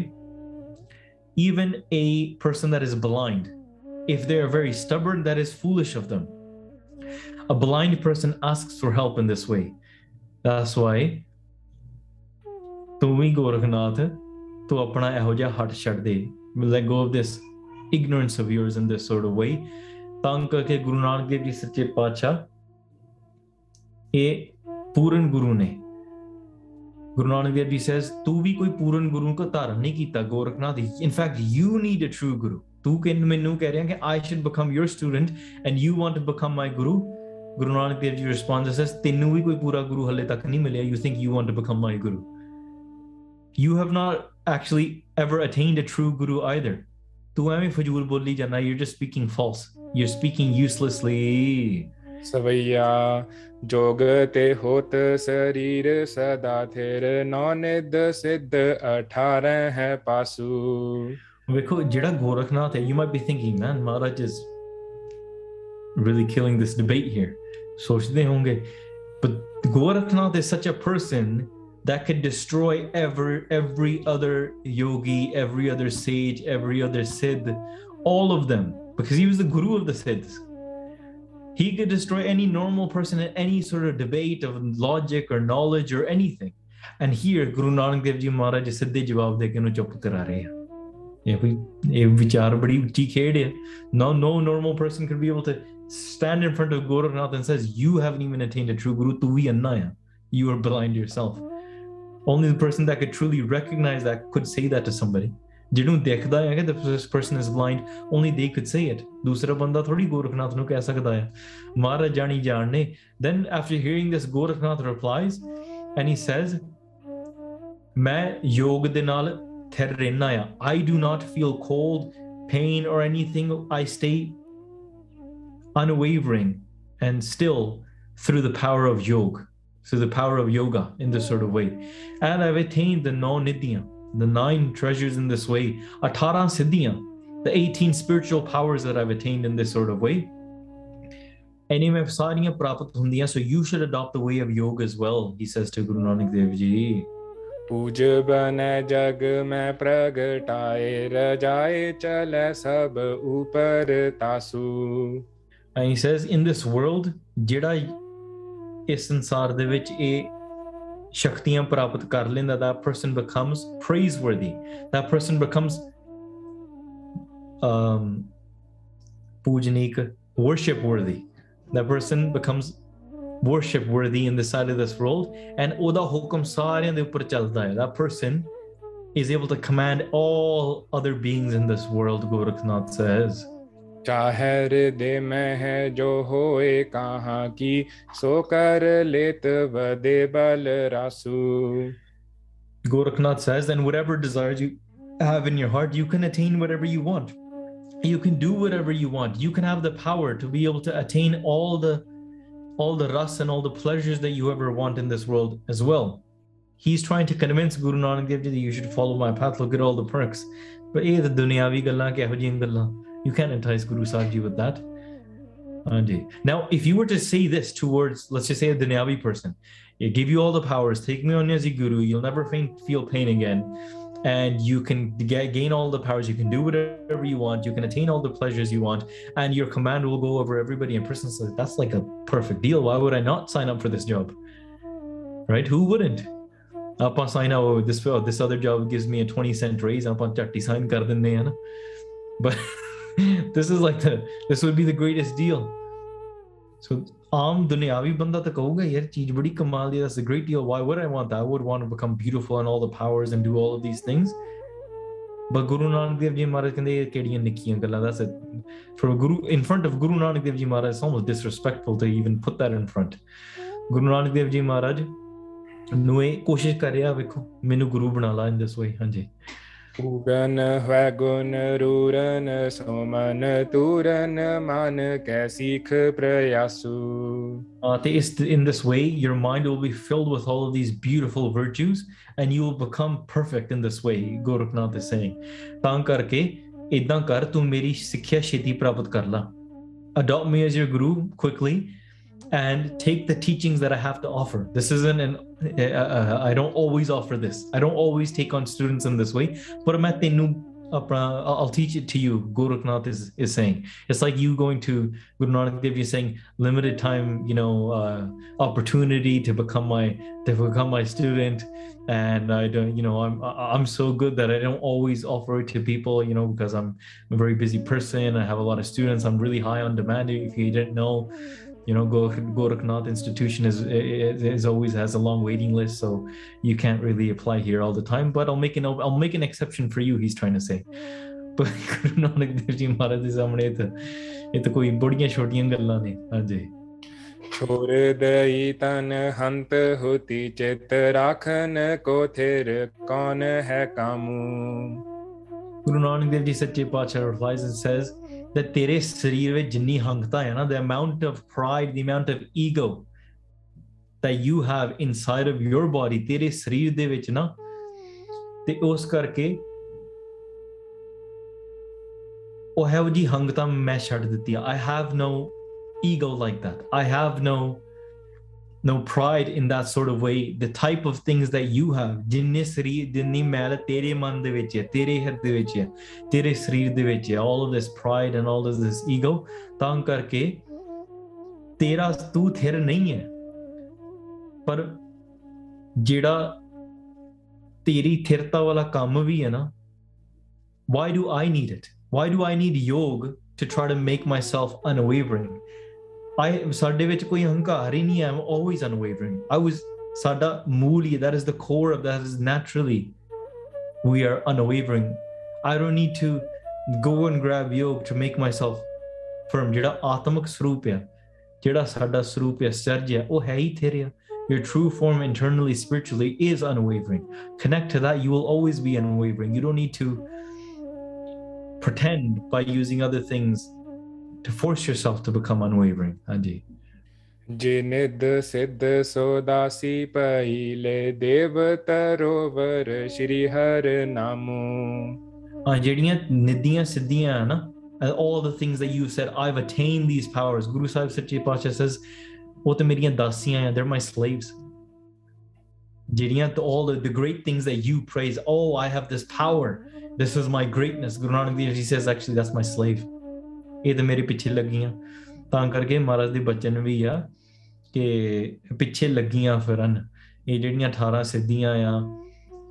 even a person that is blind if they are very stubborn that is foolish of them a blind person asks for help in this way that's why ਤੂੰ ਵੀ ਗੋਰਖਨਾਥ ਤੂੰ ਆਪਣਾ ਇਹੋ ਜਿਹਾ ਹੱਟ ਛੱਡ ਦੇ let go of this ignorance of yours in this sort of way ਤਾਂ ਕਰਕੇ ਗੁਰੂ ਨਾਨਕ ਦੇਵ ਜੀ ਸੱਚੇ ਪਾਤਸ਼ਾਹ ਇਹ ਪੂਰਨ ਗੁਰੂ ਨੇ Guru Nanak Dev Ji says, ਤੂੰ ਵੀ ਕੋਈ ਪੂਰਨ ਗੁਰੂ ਕੋ ਧਾਰਨ ਨਹੀਂ ਕੀਤਾ Gorakhnath in fact you need a true guru ਤੂੰ ਕਿ ਮੈਨੂੰ ਕਹਿ ਰਿਹਾ ਕਿ I should become your student and you want to become my guru Guru Nanak Dev Ji responds and says ਤੈਨੂੰ ਵੀ ਕੋਈ ਪੂਰਾ ਗੁਰੂ ਹਲੇ ਤੱਕ ਨਹੀਂ ਮਿਲਿਆ you think you want to become my guru you have not actually ever attained a true guru either तू हमें फजूल बोली जाना you just speaking false you speaking uselessly सवैया जोगते होत शरीर सदा थेर नौनिद सिद्ध अठारह है पासू ਵੇਖੋ ਜਿਹੜਾ ਗੋਰਖਨਾਥ ਹੈ you might be thinking man Maharaj is really killing this debate here ਸੋਚਦੇ ਹੋਗੇ but Gorakhnath is such a person that could destroy every every other yogi every other sage every other siddh all of them because he was the guru of the siddhs he could destroy any normal person in any sort of debate of logic or knowledge or anything and here Guru Nanak Dev Ji Maharaj ਸਿੱਧੇ ਜਵਾਬ ਦੇ ਕੇ ਉਹਨੂੰ ਚੁੱਪ ਕਰਾ ਰਹੇ ਆ ਇਹ ਕੋਈ ਇਹ ਵਿਚਾਰ ਬੜੀ ਉੱਚੀ ਖੇਡ ਹੈ no no normal person could be able to stand in front of Gorakhnath and says you haven't even attained a true guru tu vi anna hai. you are blind yourself only the person that could truly recognize that could say that to somebody ਜਿਹਨੂੰ ਦੇਖਦਾ ਹੈ ਕਿ this person is blind only they could say it ਦੂਸਰਾ ਬੰਦਾ ਥੋੜੀ ਗੋਰਖਨਾਥ ਨੂੰ ਕਹਿ ਸਕਦਾ ਹੈ ਮਹਾਰਾਜ ਜਾਣੀ ਜਾਣ ਨੇ then after hearing this Gorakhnath replies and he says ਮੈਂ ਯੋਗ ਦੇ ਨਾਲ ਥਿਰ ਰਹਿਣਾ ਆ I do not feel cold pain or anything I stay unwavering and still through the power of yoga through the power of yoga in this sort of way and I've attained the non-nidya the nine treasures in this way atara siddhiya the 18 spiritual powers that I've attained in this sort of way ਐਨੀ ਮੈਂ ਸਾਰੀਆਂ ਪ੍ਰਾਪਤ ਹੁੰਦੀਆਂ so you should adopt the way of yoga as well he says to Guru Nanak Dev Ji पूज बन जग में प्रगटाए रजाए चले सब ऊपर तासु and he says in this world ਜਿਹੜਾ ਇਸ ਸੰਸਾਰ ਦੇ ਵਿੱਚ ਇਹ ਸ਼ਕਤੀਆਂ ਪ੍ਰਾਪਤ ਕਰ ਲੈਂਦਾ that person becomes praiseworthy that person becomes um ਪੂਜਨੀਕ worship worthy that person becomes worship worthy in the side of this world and ਉਹਦਾ ਹੁਕਮ ਸਾਰਿਆਂ ਦੇ ਉੱਪਰ ਚੱਲਦਾ ਹੈ that person is able to command all other beings in this world Gorakhnath says चाहे हृदय में है जो होए कहाँ की सो कर लेत वदे बल Raso Gorakhnath says, and whatever desires you have in your heart, you can attain whatever you want. You can do whatever you want. You can have the power to be able to attain all the all the ras and all the pleasures that you ever want in this world as well. He's trying to convince Guru Nanak Dev Ji that you should follow my path, look at all the perks. But eh, the dunyavi gallan keho jihiyan gallan. You can't entice Guru Sahib Ji with that. Anji. Now, if you were to say this towards, let's just say a dunyavi person, it give you all the powers, take me on as a guru, you'll never faint, feel pain again, and you can get, gain all the powers, you can do whatever you want, you can attain all the pleasures you want, and your command will go over everybody. And person says, that's like a perfect deal. Why would I not sign up for this job? Right? Who wouldn't? ਆਪਾਂ sign up with this oh, this other job gives me a 20 cent raise ਆਪਾਂ ਝੱਟੀ sign ਕਰ ਦਿੰਦੇ ਆ ਨਾ but [LAUGHS] this is like the this would be the greatest deal so ਆਮ ਦੁਨਿਆਵੀ ਬੰਦਾ ਤਾਂ ਕਹੂਗਾ ਯਾਰ ਚੀਜ਼ ਬੜੀ ਕਮਾਲ ਦੀ that's a great deal why would I want that I would want to become beautiful and all the powers and do all of these things but Guru Nanak Dev Ji Maharaj ਕਹਿੰਦੇ ਇਹ ਕਿਹੜੀਆਂ ਨਿੱਕੀਆਂ ਗੱਲਾਂ that's a, for Guru in front of Guru Nanak Dev Ji Maharaj it's almost disrespectful to even put that in front Guru Nanak Dev Ji Maharaj ਨੂੰ ਇਹ ਕੋਸ਼ਿਸ਼ ਕਰ ਰਿਹਾ ਵੇਖੋ ਮੈਨੂੰ ਗੁਰੂ ਬਣਾ ਲਾ in this way ਹਾਂਜੀ उगन है गुण रूरन सोमन तूरन मान कै सीख प्रयासु Uh, the- is in this way, your mind will be filled with all of these beautiful virtues, and you will become perfect in this way. Gorakhnath is saying, ਤਾਂ ਕਰਕੇ ਇਦਾਂ ਕਰ ਤੂੰ ਮੇਰੀ ਸਿੱਖਿਆ ਛੇਤੀ ਪ੍ਰਾਪਤ ਕਰ ਲਾ adopt me as your guru quickly and take the teachings that I have to offer. This isn't an eh, uh, uh, I don't always offer this. I don't always take on students in this way. But I'm at the new I'll teach it to you. Guru Nanak is, is saying it's like you going to Guru Nanak Dev. you saying limited time, you know, uh, opportunity to become my to become my student, and I don't, you know, I'm I'm so good that I don't always offer it to people, you know, because I'm a very busy person. I have a lot of students. I'm really high on demand. If you didn't know, you know gorakhnath institution is, is, is always has a long waiting list so you can't really apply here all the time but i'll make an i'll make an exception for you he's trying to say. ਪਰ ਗੁਰੂ ਨਾਨਕ ਦੇਵ ਜੀ ਮਹਾਰਾਜ ਦੇ ਸਾਹਮਣੇ ਤਾਂ ਇਹ ਤਾਂ ਕੋਈ ਬੜੀਆਂ ਛੋਟੀਆਂ ਗੱਲਾਂ ਨੇ ਹਾਂਜੀ ਛੋਰ ਦਈ ਤਨ ਹੰਤ ਹੋਤੀ ਚਿਤ ਰਾਖਨ ਕੋ ਥਿਰ ਕੌਣ ਹੈ ਕਾਮੂ ਗੁਰੂ ਨਾਨਕ ਦੇਵ ਜੀ ਸੱਚੇ replies and says ਤੇ ਤੇਰੇ ਸਰੀਰ ਵਿੱਚ ਜਿੰਨੀ ਹੰਗਤਾ ਹੈ ਨਾ the amount of pride the amount of ego that you have inside of your body ਤੇਰੇ ਸਰੀਰ ਦੇ ਵਿੱਚ ਨਾ ਤੇ ਉਸ ਕਰਕੇ ਉਹ ਹੈ ਜੀ ਹੰਗਤਾ ਮੈਂ ਛੱਡ ਦਿੱਤੀ I have no ego like that. I have no no pride in that sort of way the type of things that you have ਜਿੰਨੇ ਸਰੀਰ ਜਿੰਨੀ ਮੈਲ ਤੇਰੇ ਮਨ ਦੇ ਵਿੱਚ ਹੈ ਤੇਰੇ ਹਿਰਦੇ ਵਿੱਚ ਹੈ ਤੇਰੇ ਸਰੀਰ ਦੇ ਵਿੱਚ ਹੈ all of this pride and all of this ego ਤਾਂ ਕਰਕੇ ਤੇਰਾ ਤੂੰ ਥਿਰ ਨਹੀਂ ਹੈ ਪਰ ਜਿਹੜਾ ਤੇਰੀ ਥਿਰਤਾ ਵਾਲਾ ਕੰਮ ਵੀ ਹੈ ਨਾ why do I need it? Why do I need yoga to try to make myself unwavering? I ਸਾਡੇ ਵਿੱਚ ਕੋਈ ਹੰਕਾਰ ਹੀ ਨਹੀਂ ਹੈ I'm always unwavering. I was ਸਾਡਾ ਮੂਲ ਹੀ that is the core of that is naturally we are unwavering. I don't need to go and grab yoga to make myself firm. ਜਿਹੜਾ ਆਤਮਿਕ ਸਰੂਪ ਹੈ ਜਿਹੜਾ ਸਾਡਾ ਸਰੂਪ ਹੈ ਸਰਜ ਹੈ ਉਹ ਹੈ ਹੀ ਥਿਰ Your true form internally, spiritually is unwavering. Connect to that, you will always be unwavering. You don't need to pretend by using other things to force yourself to become unwavering, Adi. जिनिद सिद्ध सोदासी पहिले देव तरोवर श्री हर नामो ਹਾਂ ਜਿਹੜੀਆਂ ਨਿੱਧੀਆਂ ਸਿੱਧੀਆਂ ਨਾ all the things that you said i've attained these powers. Guru sahib sache patshah says ਉਹ ਤੇ ਮੇਰੀਆਂ ਦਾਸੀਆਂ ਆ they're my slaves. ਜਿਹੜੀਆਂ all the, the great things that you praise oh i have this power. This is my greatness. Guru nanak dev ji says actually that's my slave. ਇਹ ਤੇ ਮੇਰੇ ਪਿੱਛੇ ਲੱਗੀਆਂ। ਤਾਂ ਕਰਕੇ ਮਹਾਰਾਜ ਦੇ ਬਚਨ ਵੀ ਆ ਕਿ ਪਿੱਛੇ ਲੱਗੀਆਂ ਫਿਰਨ। ਇਹ ਜਿਹੜੀਆਂ 18 ਸਿੱਧੀਆਂ ਆ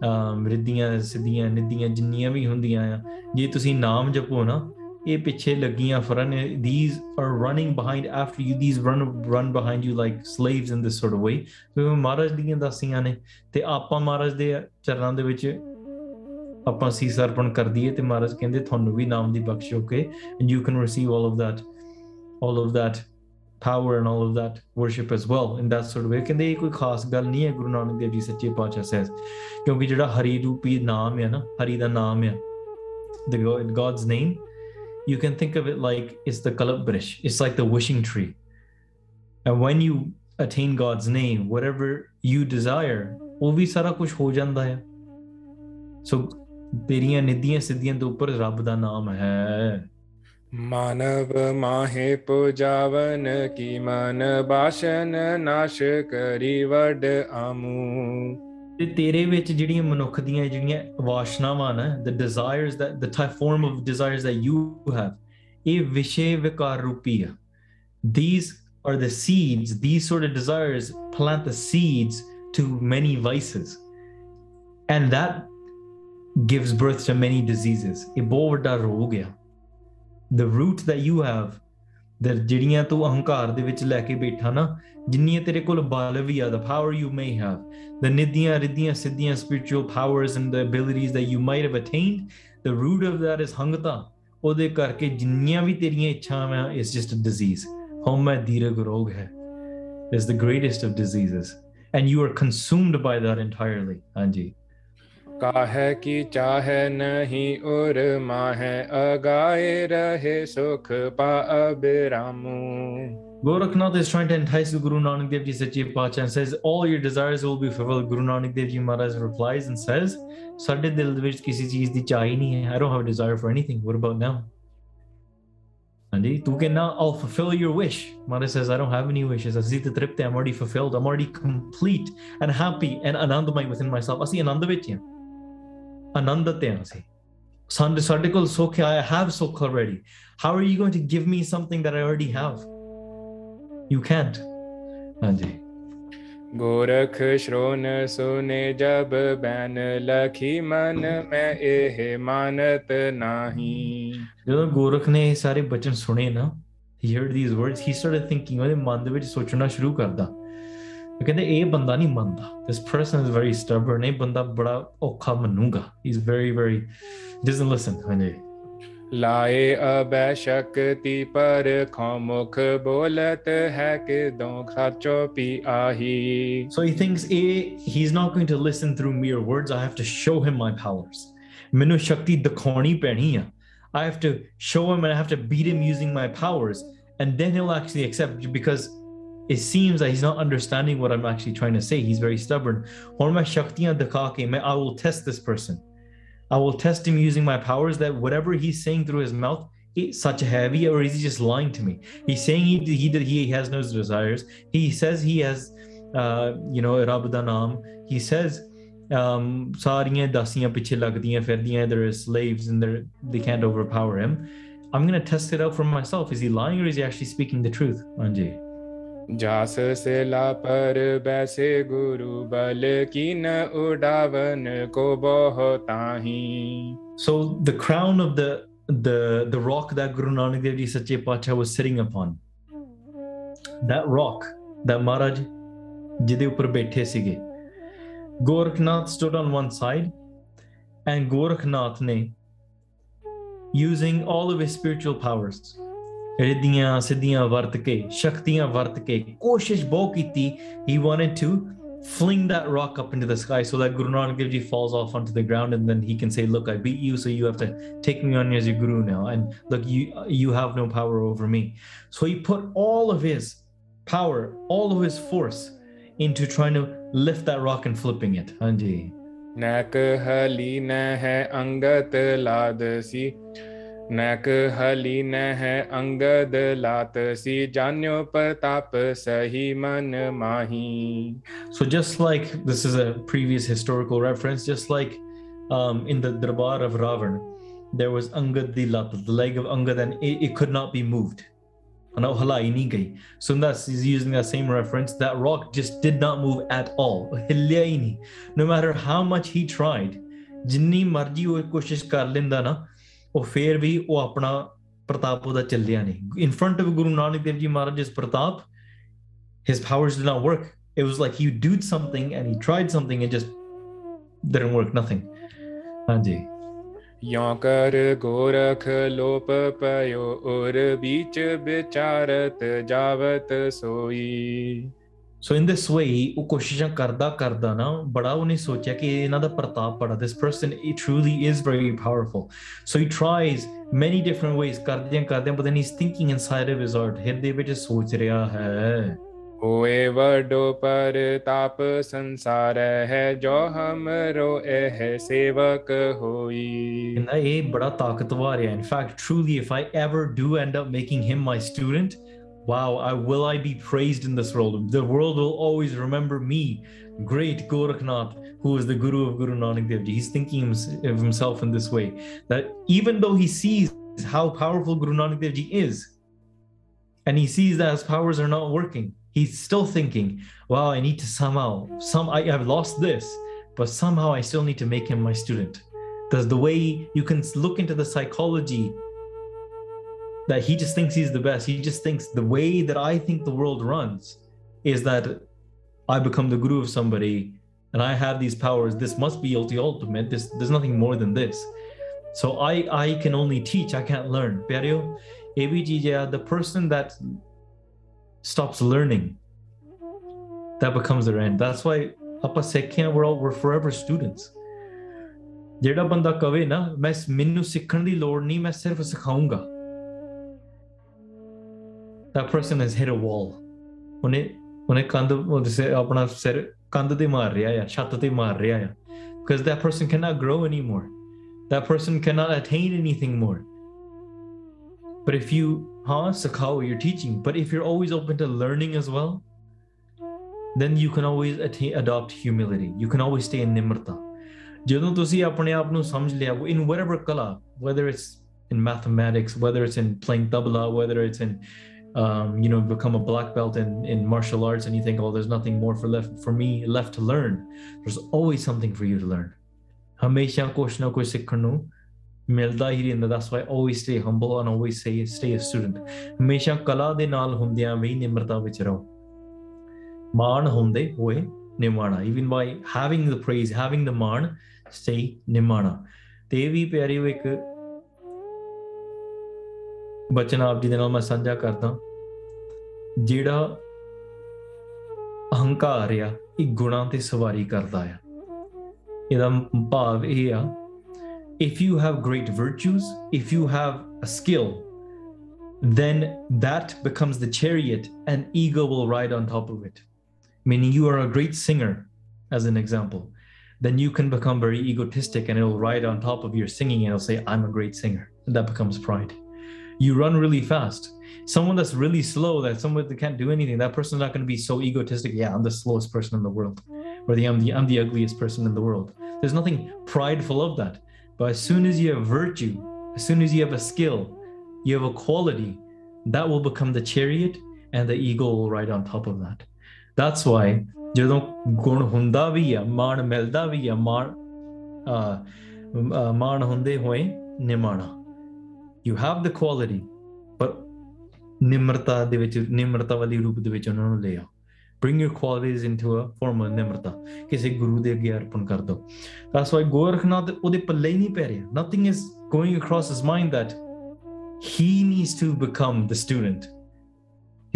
ਅਮ ਰਿੱਧੀਆਂ ਸਿੱਧੀਆਂ, ਨਿੱਧੀਆਂ ਜਿੰਨੀਆਂ ਵੀ ਹੁੰਦੀਆਂ ਆ, ਜੇ ਤੁਸੀਂ ਨਾਮ ਜਪੋ ਨਾ, ਇਹ ਪਿੱਛੇ ਲੱਗੀਆਂ ਫਿਰਨ। These are running behind after you. These run run behind you like slaves in this sort of way so ਮਹਾਰਾਜ ਦੀਆਂ ਦਾਸੀਆਂ ਨੇ ਤੇ ਆਪਾਂ ਮਹਾਰਾਜ ਦੇ ਚਰਨਾਂ ਦੇ ਵਿੱਚ ਆਪਾਂ ਸੀਸ ਅਰਪਣ ਕਰ ਦਈਏ ਤੇ ਮਹਾਰਾਜ ਕਹਿੰਦੇ ਤੁਹਾਨੂੰ ਵੀ ਨਾਮ ਦੀ ਬਖਸ਼ ਹੋ ਕੇ and you can receive all of that all of that power and all of that worship as well in that sort of way ਕਹਿੰਦੇ ਇਹ ਕੋਈ ਖਾਸ ਗੱਲ ਨਹੀਂ ਹੈ ਗੁਰੂ ਨਾਨਕ ਦੇਵ ਜੀ ਸੱਚੇ ਪਾਤਸ਼ਾਹ says ਕਿਉਂਕਿ ਜਿਹੜਾ ਹਰੀ ਰੂਪੀ ਨਾਮ ਹੈ ਨਾ ਹਰੀ ਦਾ ਨਾਮ ਹੈ the God- God's name you can think of it like it's the kalabrish it's like the wishing tree and when you attain God's name whatever you desire ਉਹ ਵੀ ਸਾਰਾ ਕੁਝ ਹੋ ਜਾਂਦਾ ਹੈ ਸੋ ਤੇਰੀਆਂ ਨਿੱਧੀਆਂ ਸਿੱਧੀਆਂ ਦੇ ਉੱਪਰ ਰੱਬ ਦਾ ਨਾਮ ਹੈ ਮਾਨਵ ਮਾਹੇ ਪੂਜਾਵਨ ਕੀ ਮਨ ਬਾਸ਼ਨ ਨਾਸ਼ ਕਰੀ ਵਡ ਆਮੂ ਤੇ ਤੇਰੇ ਵਿੱਚ ਜਿਹੜੀਆਂ ਮਨੁੱਖ ਦੀਆਂ ਜਿਹੜੀਆਂ ਵਾਸ਼ਨਾਵਾਂ ਨੇ the desires that the type form of desires that you have ਇਹ ਵਿਸ਼ੇ ਵਿਕਾਰ ਰੂਪੀ ਆ these are the seeds these sort of desires plant the seeds to many vices and that gives birth to many diseases ਇਹ ਬਹੁਤ ਵੱਡਾ ਰੋਗ ਆ the root that you have the ਜਿਹੜੀਆਂ ਤੂੰ ਅਹੰਕਾਰ ਦੇ ਵਿੱਚ ਲੈ ਕੇ ਬੈਠਾ ਨਾ ਜਿੰਨੀਆਂ ਤੇਰੇ ਕੋਲ ਬਲ ਵੀ ਆ the power you may have the nidya ridya siddhya spiritual powers and the abilities that you might have attained the root of that is hangta ਉਹਦੇ ਕਰਕੇ ਜਿੰਨੀਆਂ ਵੀ ਤੇਰੀਆਂ ਇੱਛਾਵਾਂ is just a disease ਹਉਮੈ ਦੀਰਘ ਰੋਗ ਹੈ is the greatest of diseases and you are consumed by that entirely ਹਾਂਜੀ काह की चाह नहीं उर माह अगाए रहे सुख Ramu Gorakhnath is trying to entice Guru Nanak Dev Ji Sachi Patshah and says, All your desires will be fulfilled. Guru Nanak Dev Ji Maharaj replies and says, Sade dil vich kisi cheez di chahi nahi hai. I don't have a desire for anything. What about now? Andi, tu ke na, I'll fulfill your wish. Maharaj says, I don't have any wishes. Asita tripte, I'm already fulfilled. I'm already complete and happy and anandamai within myself. Asi anandavitya. ਆਨੰਦ ਤੇ ਹਾਂ ਅਸੀਂ। ਸਾਡੇ ਸਾਡੇ ਕੋਲ ਸੁੱਖ ਹੈ I have sukh already how are you going to give me something that I already have you can't ਹਾਂਜੀ। ਗੋਰਖ ਸ਼੍ਰੋਨ ਸੁਨੇ ਜਬ ਬੈਨ ਲਖੀ ਮਨ ਮੈਂ ਇਹ ਮਾਨਤ ਨਾਹੀ। ਜਦੋਂ ਗੋਰਖ ਨੇ ਇਹ ਸਾਰੇ ਬਚਨ ਸੁਣੇ ਨਾ he heard these words he started thinking ਉਹਦੇ ਮਨ ਦੇ ਵਿੱਚ ਸੋਚਣਾ ਸ਼ੁਰੂ ਕਰਦਾ। ਉਹ the ਇਹ ਬੰਦਾ ਨਹੀਂ ਮੰਨਦਾ this person is very stubborn. ਇਹ ਬੰਦਾ ਬੜਾ ਔਖਾ ਮੰਨੂਗਾ he's very very doesn't listen ਹਾਂਜੀ ਲਾਏ ਅਬੈ ਸ਼ਕਤੀ ਪਰ ਖਮੁਖ ਬੋਲਤ so he thinks a he's not going to listen through mere words. I have to show him my powers. ਮੈਨੂੰ ਸ਼ਕਤੀ ਦਿਖਾਉਣੀ ਪੈਣੀ I have to show him and i have to beat him using my powers. And then he'll actually accept because it seems that he's not understanding what I'm actually trying to say. He's very stubborn. I will test this person. I will test him using my powers that whatever he's saying through his mouth, it's such a heavy, or is he just lying to me? He's saying he he he has no desires. He says he has, uh, you know, Rab naam. He says, um, "Sariyan lagdiyan. There are slaves, and they they can't overpower him. I'm gonna test it out for myself. Is he lying, or is he actually speaking the truth, Anjay? जास से ला पर बैसे गुरु बल की न उड़ावन को बहुताही so the crown of the the the rock that guru nanak dev ji sache pacha was sitting upon that rock that maharaj ਜਿਹਦੇ ਉੱਪਰ ਬੈਠੇ ਸੀਗੇ Gorakhnath stood on one side and Gorakhnath ਨੇ using all of his spiritual powers ਰਿੱਧੀਆਂ ਸਿੱਧੀਆਂ ਵਰਤ ਕੇ ਸ਼ਕਤੀਆਂ fling that rock up into the sky so that Guru Nanak Dev Ji falls off onto the ground and then he can say, Look, I beat you, so you have to take me on as your guru now. And look, you you have no power over me. So he put all of his power, all of his force into trying to lift that rock and flipping it. Anji. ਨਕ ਹਲੀ ਨਹਿ ਅੰਗਤ ਲਾਦਸੀ नक हली न है अंगद लात सी जान्यो प्रताप सही So just like this is a previous historical reference, just like um, in the Darbar of Ravan, there was Angad di the leg of Angad, and it, could not be moved. so Sundas is using that same reference. That rock just did not move at all. No matter how much he tried, jinni marji koshish kar linda na, ਉਹ ਫੇਰ ਵੀ ਉਹ ਆਪਣਾ ਪ੍ਰਤਾਪ ਉਹਦਾ ਚੱਲਿਆ ਨਹੀਂ in front of Guru Nanak Dev ji Maharaj ਇਸ ਪ੍ਰਤਾਪ his powers did not work it was like he did something and he tried something and just didn't work nothing ਹਾਂਜੀ ਯੋਂ ਕਰ ਗੋਰਖ ਲੋਪ ਪਇਓ ਔਰ ਵਿੱਚ ਵਿਚਾਰਤ ਜਾਵਤ ਸੋਈ ਸੋ ਇਨ ਦਿਸ ਵੇ ਉਹ ਕੋਸ਼ਿਸ਼ਾਂ ਕਰਦਾ ਕਰਦਾ ਨਾ ਬੜਾ ਉਹਨੇ ਸੋਚਿਆ ਕਿ ਇਹਨਾਂ ਦਾ ਪ੍ਰਤਾਪ ਬੜਾ this person it truly is very powerful so he tries many different ways ਕਰਦਿਆਂ ਕਰਦਿਆਂ but then he is thinking inside of his heart ਹਿਰਦੇ ਵਿੱਚ ਸੋਚ ਰਿਹਾ ਹੈ। ਹੋਏ ਵਡੋ ਪਰ ਤਾਪ ਸੰਸਾਰ ਹੈ ਜੋ ਹਮਰੋ ਇਹ ਸੇਵਕ ਹੋਈ। ਨਾ ਇਹ ਬੜਾ ਤਾਕਤਵਾਰ ਹੈ। In fact truly if I ever do end up making him my student wow I will I be praised in this world? The world will always remember me great Gorakhnath who is the guru of Guru Nanak Dev Ji. He's thinking of himself in this way that even though he sees how powerful Guru Nanak Dev Ji is and he sees that his powers are not working he's still thinking wow I need to somehow some I have lost this but somehow I still need to make him my student. Because the way you can look into the psychology that he just thinks he's the best he just thinks the way that i think the world runs is that i become the guru of somebody and i have these powers this must be the ultimate this there's nothing more than this so i i can only teach i can't learn Pyareo, ABG, the person that stops learning that becomes their end that's why ਆਪਾਂ ਸਿੱਖਿਆ we're all we're forever students ਜਿਹੜਾ ਬੰਦਾ ਕਵੇ ਨਾ ਮੈਂ ਮੈਨੂੰ ਸਿੱਖਣ ਦੀ ਲੋੜ ਨਹੀਂ ਮੈਂ ਸਿਰਫ ਸਿਖਾਉਂਗਾ that person has hit a wall ਉਹਨੇ ਉਹਨੇ ਕੰਧ ਉਹਦੇ ਸੇ ਆਪਣਾ ਸਿਰ ਕੰਧ ਤੇ ਮਾਰ ਰਿਹਾ ਆ ਛੱਤ ਤੇ ਮਾਰ ਰਿਹਾ ਆ because that person cannot grow anymore that person cannot attain anything more but if you huh sikhao you're teaching but if you're always open to learning as well then you can always attain, adopt humility you can always stay in nimrta ਜਦੋਂ ਤੁਸੀਂ ਆਪਣੇ ਆਪ ਨੂੰ ਸਮਝ ਲਿਆ in whatever kala whether it's in mathematics whether it's in playing tabla whether it's in um, you know become a black belt in, in martial arts and you think oh there's nothing more for left for me left to learn there's always something for you to learn ਹਮੇਸ਼ਾ ਕੁਛ ਨਾ ਕੁਛ ਸਿੱਖਣ ਨੂੰ ਮਿਲਦਾ ਹੀ ਰਹਿੰਦਾ that's why always stay humble and always say stay a student ਹਮੇਸ਼ਾ ਕਲਾ ਦੇ ਨਾਲ ਹੁੰਦਿਆਂ ਵੀ ਨਿਮਰਤਾ ਵਿੱਚ ਰਹੋ ਮਾਣ ਹੁੰਦੇ ਹੋਏ ਨਿਮਾਣਾ even by having the praise having the ਮਾਣ stay ਨਿਮਾਣਾ ਤੇ ਇਹ ਵੀ ਪਿਆਰਿਓ ਇੱਕ ਬਚਨ ਆਪ ਜੀ ਦੇ ਨਾਲ ਮੈਂ ਸਾਂਝਾ ਕਰਦਾ ਜਿਹੜਾ ਅਹੰਕਾਰ ਆ ਇਹ ਗੁਣਾਂ ਤੇ ਸਵਾਰੀ ਕਰਦਾ ਆ ਇਹਦਾ ਭਾਵ ਇਹ ਆ if you have great virtues if you have a skill then that becomes the chariot and ego will ride on top of it meaning you are a great singer as an example then you can become very egotistic and it'll ride on top of your singing and it'll say i'm a great singer and that becomes pride you run really fast someone that's really slow that someone that can't do anything that person's not going to be so egotistic yeah i'm the slowest person in the world or the I'm, the I'm the ugliest person in the world there's nothing prideful of that but as soon as you have virtue as soon as you have a skill you have a quality that will become the chariot and the ego will ride on top of that that's why ਜਦੋਂ ਗੁਣ ਹੁੰਦਾ ਵੀ ਆ ਮਾਣ ਮਿਲਦਾ ਵੀ ਆ ਮਾਣ ਅਹ, ਮਾਣ ਹੁੰਦੇ ਹੋਏ ਨਿਮਾਣਾ you have the quality but ਨਿਮਰਤਾ ਦੇ ਵਿੱਚ ਨਿਮਰਤਾ ਵਾਲੀ ਰੂਪ ਦੇ ਵਿੱਚ ਉਹਨਾਂ ਨੂੰ ਲੈ ਆਓ bring your qualities into a form of ਨਿਮਰਤਾ ਕਿਸੇ ਗੁਰੂ ਦੇ ਅੱਗੇ ਅਰਪਣ ਕਰ ਦਿਓ that's why ਗੋਰਖਨਾਥ ਉਹਦੇ ਪੱਲੇ ਹੀ ਨਹੀਂ ਪੈ ਰਿਹਾ nothing is going across his mind that he needs to become the student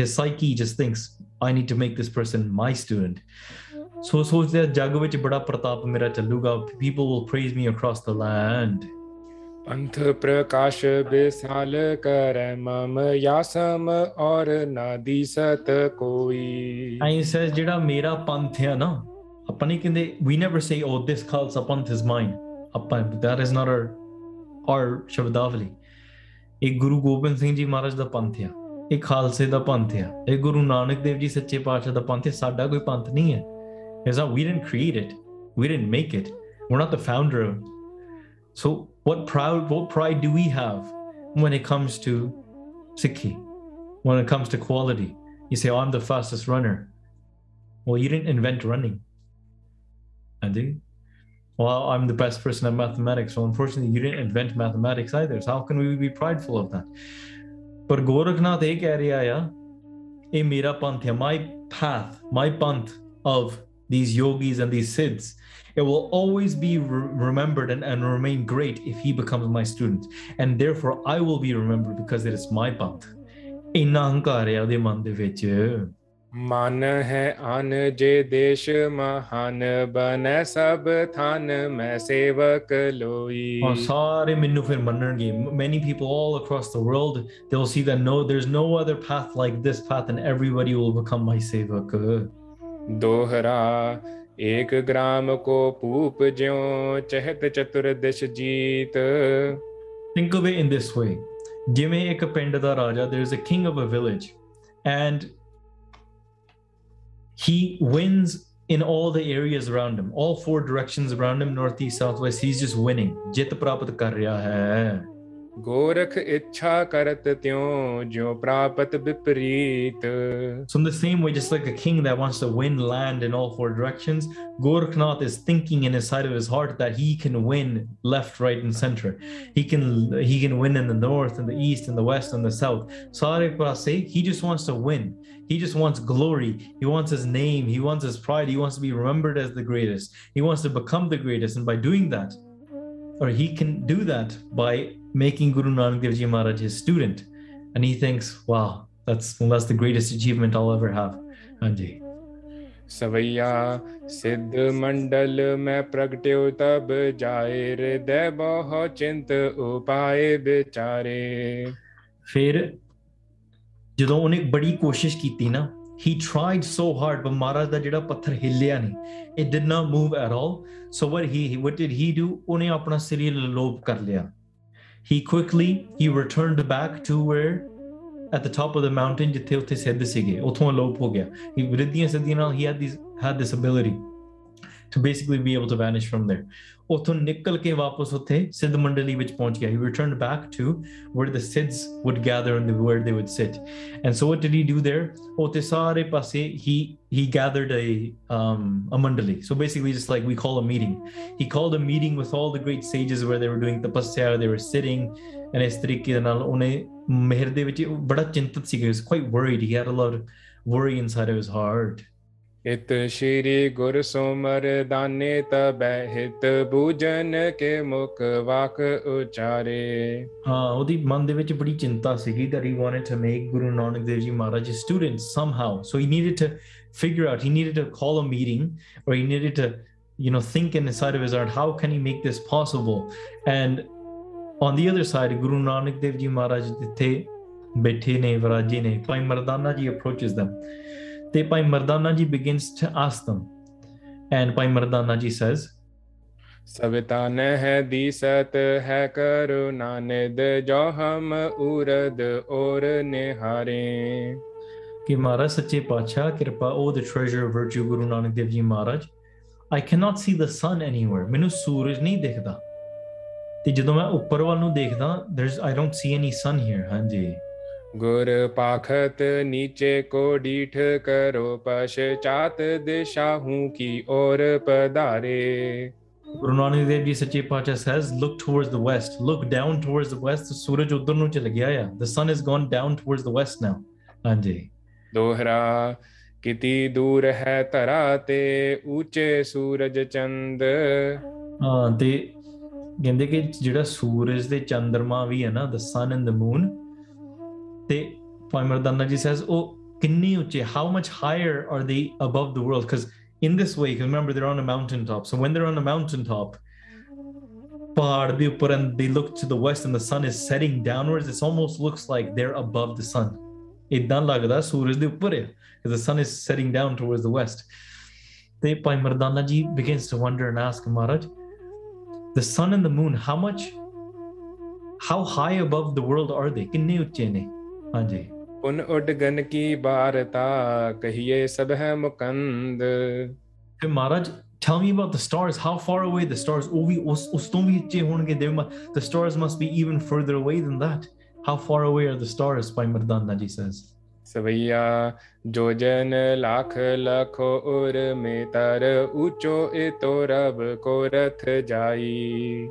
his psyche just thinks i need to make this person my student ਸੋ ਸੋਚਦੇ ਆ ਜੱਗ ਵਿੱਚ ਬੜਾ ਪ੍ਰਤਾਪ ਮੇਰਾ ਚੱਲੂਗਾ people will praise me across the land पंथ प्रकाश विशाल कर मम यासम और न दिसत कोई ਐਂ says ਜਿਹੜਾ ਮੇਰਾ ਪੰਥ ਹੈ ਨਾ ਆਪਾਂ ਨਹੀਂ ਕਹਿੰਦੇ we never say oh this Khalsa Panth is mine ਆਪਾਂ that is not our our ਸ਼ਬਦਾਵਲੀ ਇਹ ਗੁਰੂ ਗੋਬਿੰਦ ਸਿੰਘ ਜੀ ਮਹਾਰਾਜ ਦਾ ਪੰਥ ਆ ਇਹ ਖਾਲਸੇ ਦਾ ਪੰਥ ਆ ਇਹ ਗੁਰੂ ਨਾਨਕ ਦੇਵ ਜੀ ਸੱਚੇ ਪਾਤਸ਼ਾਹ ਦਾ ਪੰਥ ਹੈ ਸਾਡਾ ਕੋਈ ਪੰਥ ਨਹੀਂ ਹੈ It's not we didn't create it we didn't make it we're not the founder of it. What proud what pride do we have when it comes to Sikhi? When it comes to quality? You say, Oh, I'm the fastest runner. Well, you didn't invent running. I do. Well, I'm the best person at mathematics. Well, unfortunately, you didn't invent mathematics either. So how can we be prideful of that? But Gorakhnath, ek area a my path, my path of these yogis and these siddhs it will always be remembered and, remain great if he becomes my student. And therefore, I will be remembered because it is my bond. ਇੰਨਾ ਹੰਕਾਰ ਹੈ ਉਹਦੇ ਮਨ ਦੇ ਵਿੱਚ many people all across the world they will see that no there's no other path like this path and everybody will become my sevak ਦੋਹਰਾ Think of it in this way. There's a king of a village and he wins in all the areas around him, all four directions around him—north, east, south, west. he's just winning. Jit prapat kar hai. Gorakh इच्छा करत त्यों ज्यो प्रापत विपरीत So, in the same way, just like a king that wants to win land in all four directions, Gorakhnath is thinking in his side of his heart that he can win left, right, and center. He can he can win in the north, and the east, and the west, and the south. Sare Prase, he just wants to win. He just wants glory. He wants his name. He wants his pride. He wants to be remembered as the greatest. He wants to become the greatest, and by doing that, or he can do that by making Guru Nanak Dev Ji Maharaj his student. And he thinks, wow, that's well, that's the greatest achievement I'll ever have. Anji. ਸਵਈਆ ਸਿੱਧ ਮੰਡਲ ਮੈਂ ਪ੍ਰਗਟਿਉ ਤਬ ਜਾਏ ਹਿਰਦੈ ਬਹੁ ਚਿੰਤ ਉਪਾਏ ਵਿਚਾਰੇ ਫਿਰ ਜਦੋਂ ਉਹਨੇ ਬੜੀ ਕੋਸ਼ਿਸ਼ ਕੀਤੀ ਨਾ he tried so hard but ਮਹਾਰਾਜ ਦਾ ਜਿਹੜਾ ਪੱਥਰ ਹਿੱਲਿਆ ਨਹੀਂ it did not move at all so what he what did he do ਉਹਨੇ ਆਪਣਾ ਸਰੀਰ ਲੋਭ ਕਰ ਲਿਆ he quickly he returned back to where at the top of the mountain ਜਿੱਥੇ ਉੱਥੇ ਸਿੱਧ ਸੀਗੇ ਉਥੋਂ ਅਲੋਪ ਹੋ ਗਿਆ he ਰਿੱਧੀਆਂ ਸਿੱਧੀਆਂ ਨਾਲ he had these had this ability to basically be able to vanish from there ਉਥੋਂ ਨਿਕਲ ਕੇ ਵਾਪਸ ਉੱਥੇ ਸਿੱਧ ਮੰਡਲੀ ਵਿੱਚ ਪਹੁੰਚ ਗਿਆ he returned back to where the siddhs would gather and where they would sit and so what did he do there ਉੱਥੇ ਸਾਰੇ ਪਾਸੇ he he gathered a um a mandali so basically just like we call a meeting he called a meeting with all the great sages where they were doing tapasya they were sitting and ਇਸ ਤਰੀਕੇ ਦੇ ਨਾਲ ਉਹਨੇ ਮਿਹਰ ਦੇ ਵਿੱਚ ਉਹ ਬੜਾ ਚਿੰਤਤ ਸੀ he was quite worried he had a lot of worry inside of his heart ਇਤ ਸ਼੍ਰੀ ਗੁਰ ਸੋਮਰ ਦਾਨੇ ਤਬੈ ਹਿਤ ਬੂਜਨ ਕੇ ਮੁਖ ਵਾਕ ਉਚਾਰੇ ਹਾਂ ਉਹਦੀ ਮਨ ਦੇ ਵਿੱਚ ਬੜੀ ਚਿੰਤਾ ਸੀਗੀ that he wanted to make Guru Nanak Dev Ji Maharaj his student somehow so he needed to figure out he needed to call a meeting or he needed to you know think inside of his heart how can he make this possible and on the other side Guru Nanak Dev Ji Maharaj ਜਿੱਥੇ ਬੈਠੇ ਨੇ ਵਿਰਾਜੀ ਨੇ ਭਾਈ ਮਰਦਾਨਾ ਜੀ approaches them ਤੇ ਭਾਈ Mardanaji begins to ask them. And Bhai Mardanaji says, ਸਵਤਾਨ ਹੈ ਦੀਸਤ ਹੈ ਕਰੁਣਾ ਨਿਦ ਜੋ ਹਮ ਉਰਦ ਔਰ ਨਿਹਾਰੇ। ਕਿ ਮਹਾਰਾਜ ਸੱਚੇ ਪਾਤਸ਼ਾਹ ਕਿਰਪਾ ਉਹ the treasure of virtue Guru Nanak Dev ji Maharaj. I can not C the son anywhere ਮੈਨੂੰ ਸੂਰਜ ਨਹੀਂ ਦਿਖਦਾ। ਤੇ ਜਦੋਂ ਮੈਂ ਉੱਪਰ ਵੱਲ ਨੂੰ ਦੇਖਦਾ ਦੇਰਸ I don't C any son hair ਹਾਂਜੀ। ਗੁਰ ਪਾਖਤ ਨੀਚੇ ਕੋ ਡੀਠ ਕਰੋ ਪਛਚਾਤ ਦਿਸ਼ਾ ਹੂੰ ਕੀ ਔਰ ਪਧਾਰੇ Guru Nanak Dev Ji Sache Pacha says, look towards the west, look down towards the west. The suraj uddar nu chala gaya ya. The sun has gone down towards the west now. Anji. Dohra kiti dur hai tarate uche suraj chand. ਹਾਂ ਤੇ ਕਹਿੰਦੇ ਕਿ ਜਿਹੜਾ ਸੂਰਜ ਤੇ ਚੰਦਰਮਾ ਵੀ ਹੈ ਨਾ the sun and the moon The Swami Dandaji says, Oh, kinni uche, how much higher are they above the world? Because in this way, remember, they're on a mountaintop. So when they're on a mountaintop, and they look to the west and the sun is setting downwards, it almost looks like they're above the sun. Because the sun is setting down towards the west. They Bhai Mardana ji begins to wonder and ask Maharaj, the sun and the moon, how much, how high above the world are they? Kinni uche ne? ਹਾਂਜੀ ਉਨ ਉੱਡ gun ਕੀ ਭਾਰਤਾ ਕਹੀਏ ਸਭ ਹੈ ਮੁਕੰਦ ਫਿਰ ਮਹਾਰਾਜ tell me about the stars how far away the stars ਉਹ ਵੀ ਉਸ ਉਸ ਤੋਂ ਵੀ ਉੱਚੇ ਹੋਣਗੇ ਦੇ the stars must be even further away than that how far away are the stars by mardana ji says ਸਵਈਆ ਜੋ ਜਨ ਲੱਖ ਲਖੋ ਉਰ ਮੇ ਤਰ ਉਚੋ ਏ ਤੋ ਰਬ ਕੋ ਰਥ ਜਾਈ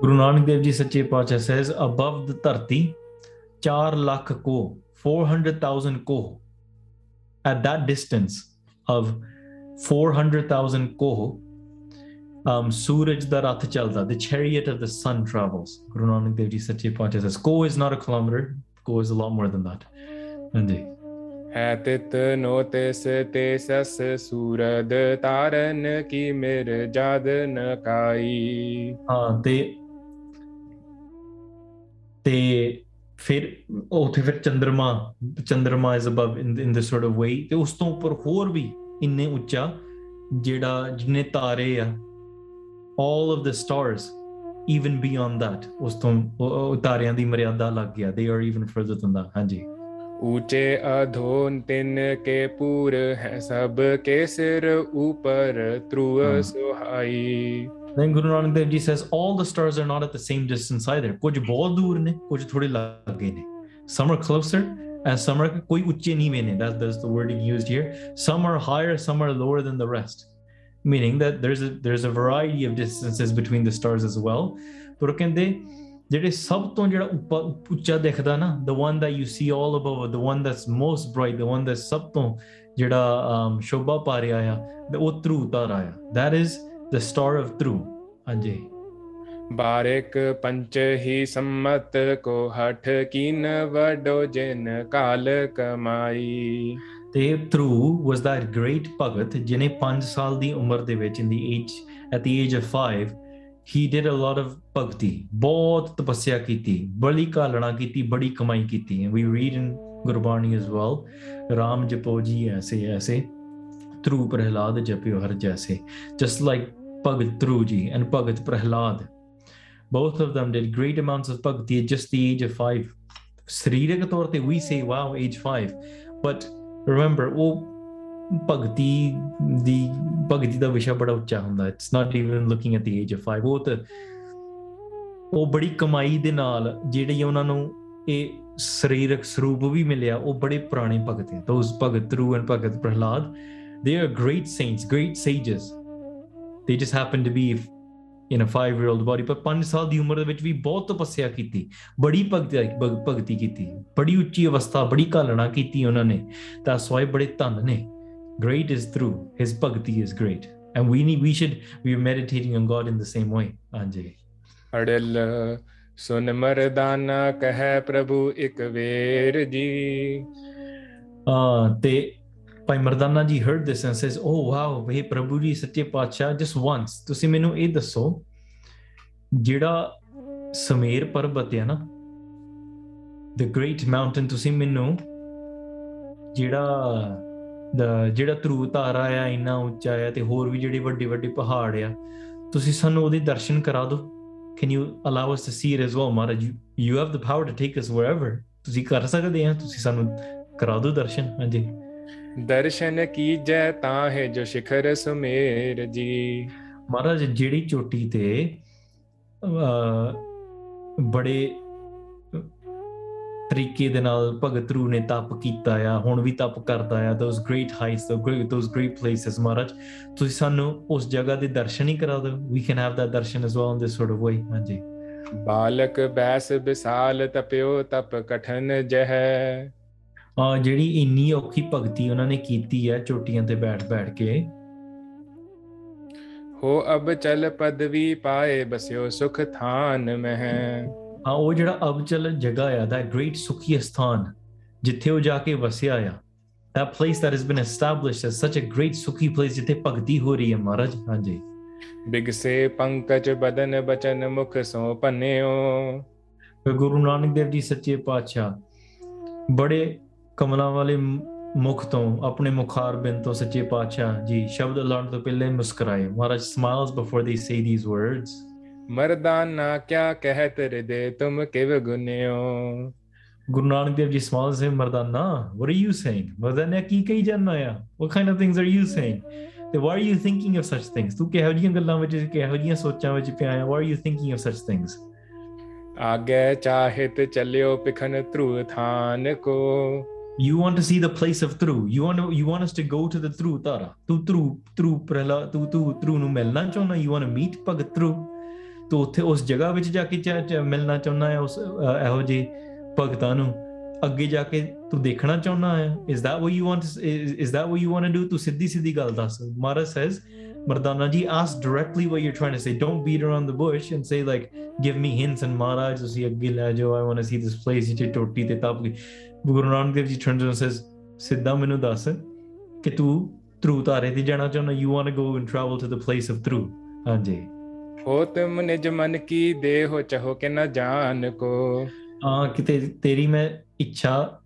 ਗੁਰੂ ਨਾਨਕ ਦੇਵ ਜੀ ਸੱਚੇ ਪਾਤਸ਼ਾਹ says above the ਧਰਤੀ 4 lakh ko 400000 ko at that distance of 400000 ko um, suraj darath chalta, chalda the chariot of the sun travels. Guru nanak dev ji sache paanch says ko is not a kilometer ko is a lot more than that. ਹਾਂਜੀ ਹੈ ਤਿਤ ਨੋ ਤਿਸ ਤੇਸਸ ਸੂਰਦ ਤਾਰਨ ਕੀ ਮਿਰ ਜਦ ਨਕਾਈ ਹਾਂ ਤੇ ਤੇ ਫਿਰ ਉੱਥੇ ਫਿਰ ਚੰ드ਰਮਾ ਚੰ드ਰਮਾ is above in in this sort of way ਤੇ ਉਸ ਤੋਂ ਉੱਪਰ ਹੋਰ ਵੀ ਇੰਨੇ ਉੱਚਾ ਜਿਹੜਾ ਜਿੰਨੇ ਤਾਰੇ ਆ all of the stars even beyond that ਉਸ ਤੋਂ ਤਾਰਿਆਂ ਦੀ ਮਰਿਆਦਾ ਲੱਗ ਗਿਆ they are even further than that ਹਾਂਜੀ ऊंचे अधोन तिन के पूर है सब के सिर ऊपर ध्रुव सुहाई then Guru Nanak Dev Ji says all the stars are not at the same distance either ਕੁਝ ਬਹੁਤ ਦੂਰ ਨੇ ਕੁਝ ਥੋੜੇ ਲੱਗੇ ਨੇ some are closer and some are ਕੋਈ ਉੱਚੇ ਨੀਵੇਂ ਨੇ that's, that's the wording used here some are higher some are lower than the rest meaning that there's a there's a variety of distances between the stars as well ਪਰ ਉਹ ਕਹਿੰਦੇ ਜਿਹੜੇ ਸਭ ਤੋਂ ਜਿਹੜਾ ਉੱਪਰ- ਉੱਚਾ ਦਿਖਦਾ ਨਾ the one that you see all above the one that's most bright the one that's ਸਭ ਤੋਂ ਜਿਹੜਾ um, ਸ਼ੋਭਾ ਪਾ ਰਿਹਾ ਆ ਤੇ ਉਹ ਧਰੂ ਤਾਰਾ ਆ that is the star of Dhru ਹਾਂਜੀ बारिक पंच ही सम्मत को हठ कीन वडो जिन काल कमाई ਤੇ ਧਰੂ was that great ਭਗਤ ਜਿਨੇ 5 ਸਾਲ ਦੀ ਉਮਰ ਦੇ ਵਿੱਚ in the age at the age of 5 he did a lot of ਭਗਤੀ ਬਹੁਤ ਤਪੱਸਿਆ ਕੀਤੀ ਬੜੀ ਕਾਲਣਾ ਕੀਤੀ ਬੜੀ ਕਮਾਈ ਕੀਤੀ we read in Gurbani as well Ram ਜਪੋ ਜੀ ਐਸੇ ਐਸੇ ਧਰੂ ਪ੍ਰਹਿਲਾਦ ਜਪਿਓ ਹਰ ਜੈਸੇ just like ਭਗਤ ਧਰੂ ਜੀ and Bhagat Prahlad both of them did great amounts of bhakti at just the age of 5 ਸਰੀਰਕ ਤੌਰ ਤੇ we say, wow, age 5 but remember ਉਹ ਭਗਤੀ ਦੀ ਭਗਤੀ ਦਾ ਵਿਸ਼ਾ ਬੜਾ ਉੱਚਾ ਹੁੰਦਾ it's not even looking at the age of 5 ਉਹ ਤਾਂ ਉਹ ਬੜੀ ਕਮਾਈ ਦੇ ਨਾਲ ਜਿਹੜੀ ਉਹਨਾਂ ਨੂੰ ਇਹ ਸਰੀਰਕ ਸਰੂਪ ਵੀ ਮਿਲਿਆ ਉਹ ਬੜੇ ਪੁਰਾਣੇ ਭਗਤ ਹੈ ਦੋਸ ਭਗਤ ਰੂ and Bhagat Prahlad they are great saints, great sages. They just happen to be in a 5 year old body ਪਰ 5 ਸਾਲ ਦੀ ਉਮਰ ਦੇ ਵਿੱਚ ਵੀ ਬਹੁਤ ਤਪੱਸਿਆ ਕੀਤੀ ਬੜੀ ਭਗਤੀ ਭਗਤੀ ਕੀਤੀ ਬੜੀ ਉੱਚੀ ਅਵਸਥਾ ਬੜੀ ਕਾਲਣਾ ਕੀਤੀ ਉਹਨਾਂ ਨੇ। ਤਾਂ ਸਵਾਈ ਬੜੇ ਧੰਨ ਨੇ। Great is through his bhakti is great and we need we should we are meditating on god in the same way anjali ਅੜਲ ਸੁਨ ਮਰਦਾਨਾ ਕਹੈ ਪ੍ਰਭੂ ਇਕ ਵੇਰ ਜੀ। ਆ ਤੇ ਭਾਈ ਮਰਦਾਨਾ ਜੀ heard this and says oh wow ਇਹ ਪ੍ਰਭੂ ਜੀ ਸੱਚੇ ਪਾਤਸ਼ਾਹ just once ਤੁਸੀਂ ਮੈਨੂੰ ਇਹ ਦੱਸੋ ਜਿਹੜਾ ਸਮੇਰ ਪਰਬਤ ਹੈ ਨਾ the great mountain ਤੁਸੀਂ ਮੈਨੂੰ ਜਿਹੜਾ ਦਾ ਜਿਹੜਾ ਧਰੂ ਤਾਰਾ ਆ ਇੰਨਾ ਉੱਚਾ ਆ ਤੇ ਹੋਰ ਵੀ ਜਿਹੜੇ ਵੱਡੇ ਵੱਡੇ ਪਹਾੜ ਆ ਤੁਸੀਂ ਸਾਨੂੰ ਉਹਦੇ ਦਰਸ਼ਨ ਕਰਾ ਦਿਓ। Can you allow us to see it as well Maharaj? You, you have the power to take us wherever ਤੁਸੀਂ ਕਰ ਸਕਦੇ ਆ ਤੁਸੀਂ ਸਾਨੂੰ ਕਰਾ ਦਿਓ ਦਰਸ਼ਨ ਹਾਂਜੀ। ਦਰਸ਼ਨ ਕੀਜੈ ਤਾਂ ਹੈ ਜੋ ਸਿਖਰ ਸੁਮੇਰ ਜੀ। ਮਹਾਰਾਜ ਜਿਹੜੀ ਚੋਟੀ ਤੇ ਬੜੇ ਤਰੀਕੇ ਦੇ ਨਾਲ ਭਗਤ ਰੂ ਨੇ ਤਪ ਕੀਤਾ ਆ ਹੁਣ ਵੀ ਤਪ ਕਰਦਾ ਆ those great heights those great places ਮਹਾਰਾਜ। ਤੁਸੀਂ ਸਾਨੂੰ ਉਸ ਜਗ੍ਹਾ ਦੇ ਦਰਸ਼ਨ ਹੀ ਕਰਾ ਦਿਓ। We can have that darshan as well in this sort of way ਹਾਂਜੀ। ਬਾਲਕ ਬੈਸ ਵਿਸਾਲ ਤਪਿਓ ਤਪ ਕਠਨ ਜਹ। ਜਿਹੜੀ ਇੰਨੀ ਔਖੀ ਭਗਤੀ ਉਹਨਾਂ ਨੇ ਕੀਤੀ ਹੈ ਚੋਟੀਆਂ ਤੇ ਬੈਠ-ਬੈਠ ਕੇ। ਹੋ ਅਬ ਚਲ ਪਦਵੀ ਪਾਏ ਬਸਿਓ ਸੁਖ ਥਾਨ ਮਹਿ। ਆ ਉਹ ਜਿਹੜਾ ਅਬ ਚਲ ਜਗ੍ਹਾ ਆ ਦਾ ਗ੍ਰੇਟ ਸੁਖੀ ਸਥਾਨ ਜਿੱਥੇ ਉਹ ਜਾ ਕੇ ਵਸਿਆ ਆ। That place that has been established as such a great sukhi place ਜਿੱਥੇ ਭਗਤੀ ਹੋ ਰਹੀ ਹੈ ਮਹਾਰਾਜ ਹਾਂਜੀ। ਬਿਗਸੇ ਪੰਕਜ ਬਦਨ ਬਚਨ ਮੁਖ ਸੋ ਪੰਨਿਓ ਗੁਰੂ ਨਾਨਕ ਦੇਵ ਜੀ ਸੱਚੇ ਪਾਤਸ਼ਾਹ ਬੜੇ ਕਮਲਾਂ ਵਾਲੇ ਮੁਖ ਤੋਂ ਆਪਣੇ ਮੁਖਾਰ ਬਿੰਦ ਤੋਂ ਸੱਚੇ ਪਾਤਸ਼ਾਹ ਜੀ ਸ਼ਬਦ ਲਾਉਣ ਤੋਂ ਪਹਿਲੇ ਮੁਸਕਰਾਏ। ਮਹਾਰਾਜ ਸਮਾਈਲਸ ਬਿਫੋਰ ਦੇ ਸੇ ਥੀਸ ਵਰਡਸ ਮਰਦਾਨਾ ਕਿਆ ਕਹਿਤ ਹਿਰਦੇ ਤੁਮ ਕਿਵ ਗੁਨਿਓ? ਗੁਰੂ ਨਾਨਕ ਦੇਵ ਜੀ ਸਮਾਈਲਸ ਹੈ Mardana what are you saying Mardana ਕੀ ਕਹੀ ਜਾਂਦਾ ਆ? What kind of things are you saying ਤੇ what are you thinking of such things ਤੂੰ ਕਿਹੋ ਜਿਹੀਆਂ ਗੱਲਾਂ ਵਿੱਚ ਕਿਹੋ ਜਿਹੀਆਂ ਸੋਚਾਂ ਵਿੱਚ ਪਿਆ ਆ? What are you thinking of such things ਆਗੇ ਚਾਹਿਤ ਚੱਲਿਓ ਪਿਖਨ ਧਰੂ ਥਾਨ ਕੋ। You want to see the place of Thru. You want to you want us to go to the Thru Tara. ਤੂੰ Thru Thru ਪ੍ਰਹਲਾ ਤੂੰ ਤੂੰ Thru ਨੂੰ ਮਿਲਣਾ ਚਾਹੁੰਦਾ you want to meet Bhagat Thru. ਤੂੰ ਉੱਥੇ ਉਸ ਜਗ੍ਹਾ ਵਿੱਚ ਜਾ ਕੇ ਚ- ਚ- ਮਿਲਣਾ ਚਾਹੁੰਦਾ ਹੈ ਉਸ ਅਹ, ਇਹੋ ਜਿਹੇ ਭਗਤਾਂ ਨੂੰ ਅੱਗੇ ਜਾ ਕੇ ਤੂੰ ਦੇਖਣਾ ਚਾਹੁੰਦਾ ਹੈ is that what you want to, is, is that what you want to do ਤੂੰ ਸਿੱਧੀ ਸਿੱਧੀ ਗੱਲ ਦੱਸ Mara says Mardana ji ask directly what you're trying to say don't beat around the bush and say like give me hints and Maharaj ਤੁਸੀਂ ਅੱਗੇ ਲੈ ਜਾਓ I want to see this place ਜਿੱਥੇ ਟੋਟੀ ਤੇ ਤਪ ਗਈ ਗੁਰੂ ਨਾਨਕ ਦੇਵ ਜੀ turns and says ਸਿੱਧਾ ਮੈਨੂੰ ਦੱਸ ਕਿ ਤੂੰ ਧਰੂ ਧਾਰੇ ਤੇ ਜਾਣਾ ਚਾਹੁੰਦਾ you want to go and travel to the place of Dhru. ਹਾਂਜੀ। ਹੋ ਤੁਮ ਨਿਜ ਮਨ ਕੀ ਦੇਹ ਚਾਹੋ ਕਿ ਨਾ ਜਾਣ ਕੋ। ਆ ਕਿਤੇ ਤੇਰੀ ਮੈਂ ਇੱਛਾ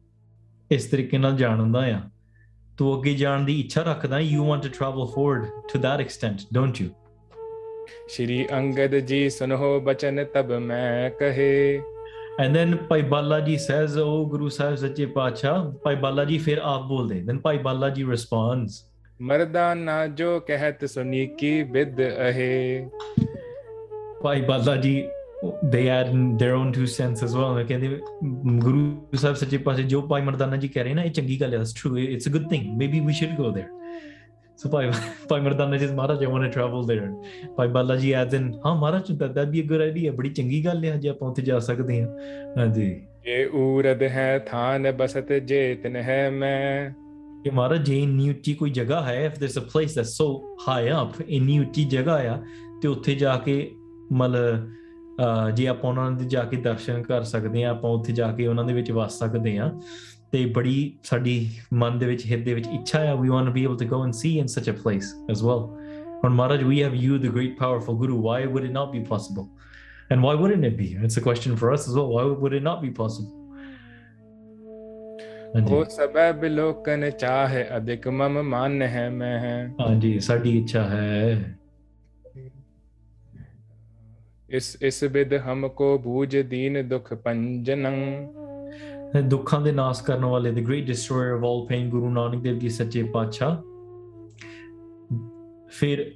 ਇਸ ਤਰੀਕੇ ਨਾਲ ਜਾਣਦਾ ਆ। ਤੂੰ ਅੱਗੇ ਜਾਣ ਦੀ ਇੱਛਾ ਰੱਖਦਾ you want to travel forward to that extent don't you Shri Angad ji ਸੁਨੋ ਬਚਨ ਤਬ ਮੈਂ ਕਹੇ। and then ਭਾਈ ਬਾਲਾ ਜੀ says oh ਗੁਰੂ ਸਾਹਿਬ ਸੱਚੇ ਪਾਤਸ਼ਾਹ ਭਾਈ ਬਾਲਾ ਜੀ ਫਿਰ ਆਪ ਬੋਲਦੇ then ਭਾਈ ਬਾਲਾ ਜੀ responds मर्दाना जो कहत सुनी की बिद अहे ਭਾਈ ਬਾਲਾ ਜੀ they add in their own two cents as well ਕਹਿੰਦੇ ਗੁਰੂ ਸਾਹਿਬ ਸੱਚੇ ਪਾਤਸ਼ਾਹ ਜੋ ਭਾਈ ਮਰਦਾਨਾ ਜੀ ਕਹਿ ਰਹੇ ਨਾ ਇਹ ਚੰਗੀ ਗੱਲ ਹੈ that's true it's a good thing maybe we should go there So Pai, [LAUGHS] Pai Mardana says, Maharaj, I want to travel there. Pai Balaji adds in, ਹਾਂ ਮਹਾਰਾਜ that that'd be a good idea. ਬੜੀ ਚੰਗੀ ਗੱਲ ਹੈ ਜੇ ਆਪਾਂ ਉੱਥੇ ਜਾ ਸਕਦੇ ਹਾਂ ਹਾਂਜੀ ਜੇ ਊਰਦ ਹੈ ਥਾਨ ਬਸਤ ਜੇਤਨ ਹੈ ਮੈਂ ਕਿ ਮਹਾਰਾਜ ਜੇ ਇੰਨੀ ਉੱਚੀ ਕੋਈ ਜਗ੍ਹਾ ਹੈ if there's a place that's so high up ਇੰਨੀ ਉੱਚੀ ਜਗ੍ਹਾ ਆ ਤੇ ਉੱਥੇ ਜਾ ਕੇ ਮਲ ਜੇ ਆਪਾਂ ਉਹਨਾਂ ਦੇ ਜਾ ਕੇ ਦਰਸ਼ਨ ਕਰ ਸਕਦੇ ਆ ਆਪਾਂ ਉੱਥੇ ਜਾ ਕੇ ਉਹਨਾਂ ਦੇ ਵਿੱਚ ਵਸ ਸਕਦੇ ਆ ਤੇ ਬੜੀ ਸਾਡੀ ਮਨ ਦੇ ਵਿੱਚ ਹਿੱਤ ਦੇ ਵਿੱਚ ਇੱਛਾ ਹੈ we want to be able to go and see in such a place as well ਹੁਣ Maharaj we have you the great powerful guru why would it not be possible and why wouldn't it be it's a question for us as well why would it not be possible ਉਹ ਸਬਬ ਲੋਕਨ ਚਾਹੇ ਅਧਿਕ ਮਮ ਮਾਨ ਹੈ ਮੈਂ ਹੈ ਹਾਂਜੀ ਸਾਡੀ ਇੱਛਾ ਹੈ ਇਸ ਇਸ ਬਿਦ ਹਮ ਕੋ ਬੂਝ ਦੀਨ ਦੁਖ ਪੰਜਨੰ ਦੁੱਖਾਂ ਦੇ ਨਾਸ ਕਰਨ ਵਾਲੇ the great destroyer of all pain ਗੁਰੂ ਨਾਨਕ ਦੇਵ ਜੀ ਸੱਚੇ ਪਾਤਸ਼ਾਹ ਫਿਰ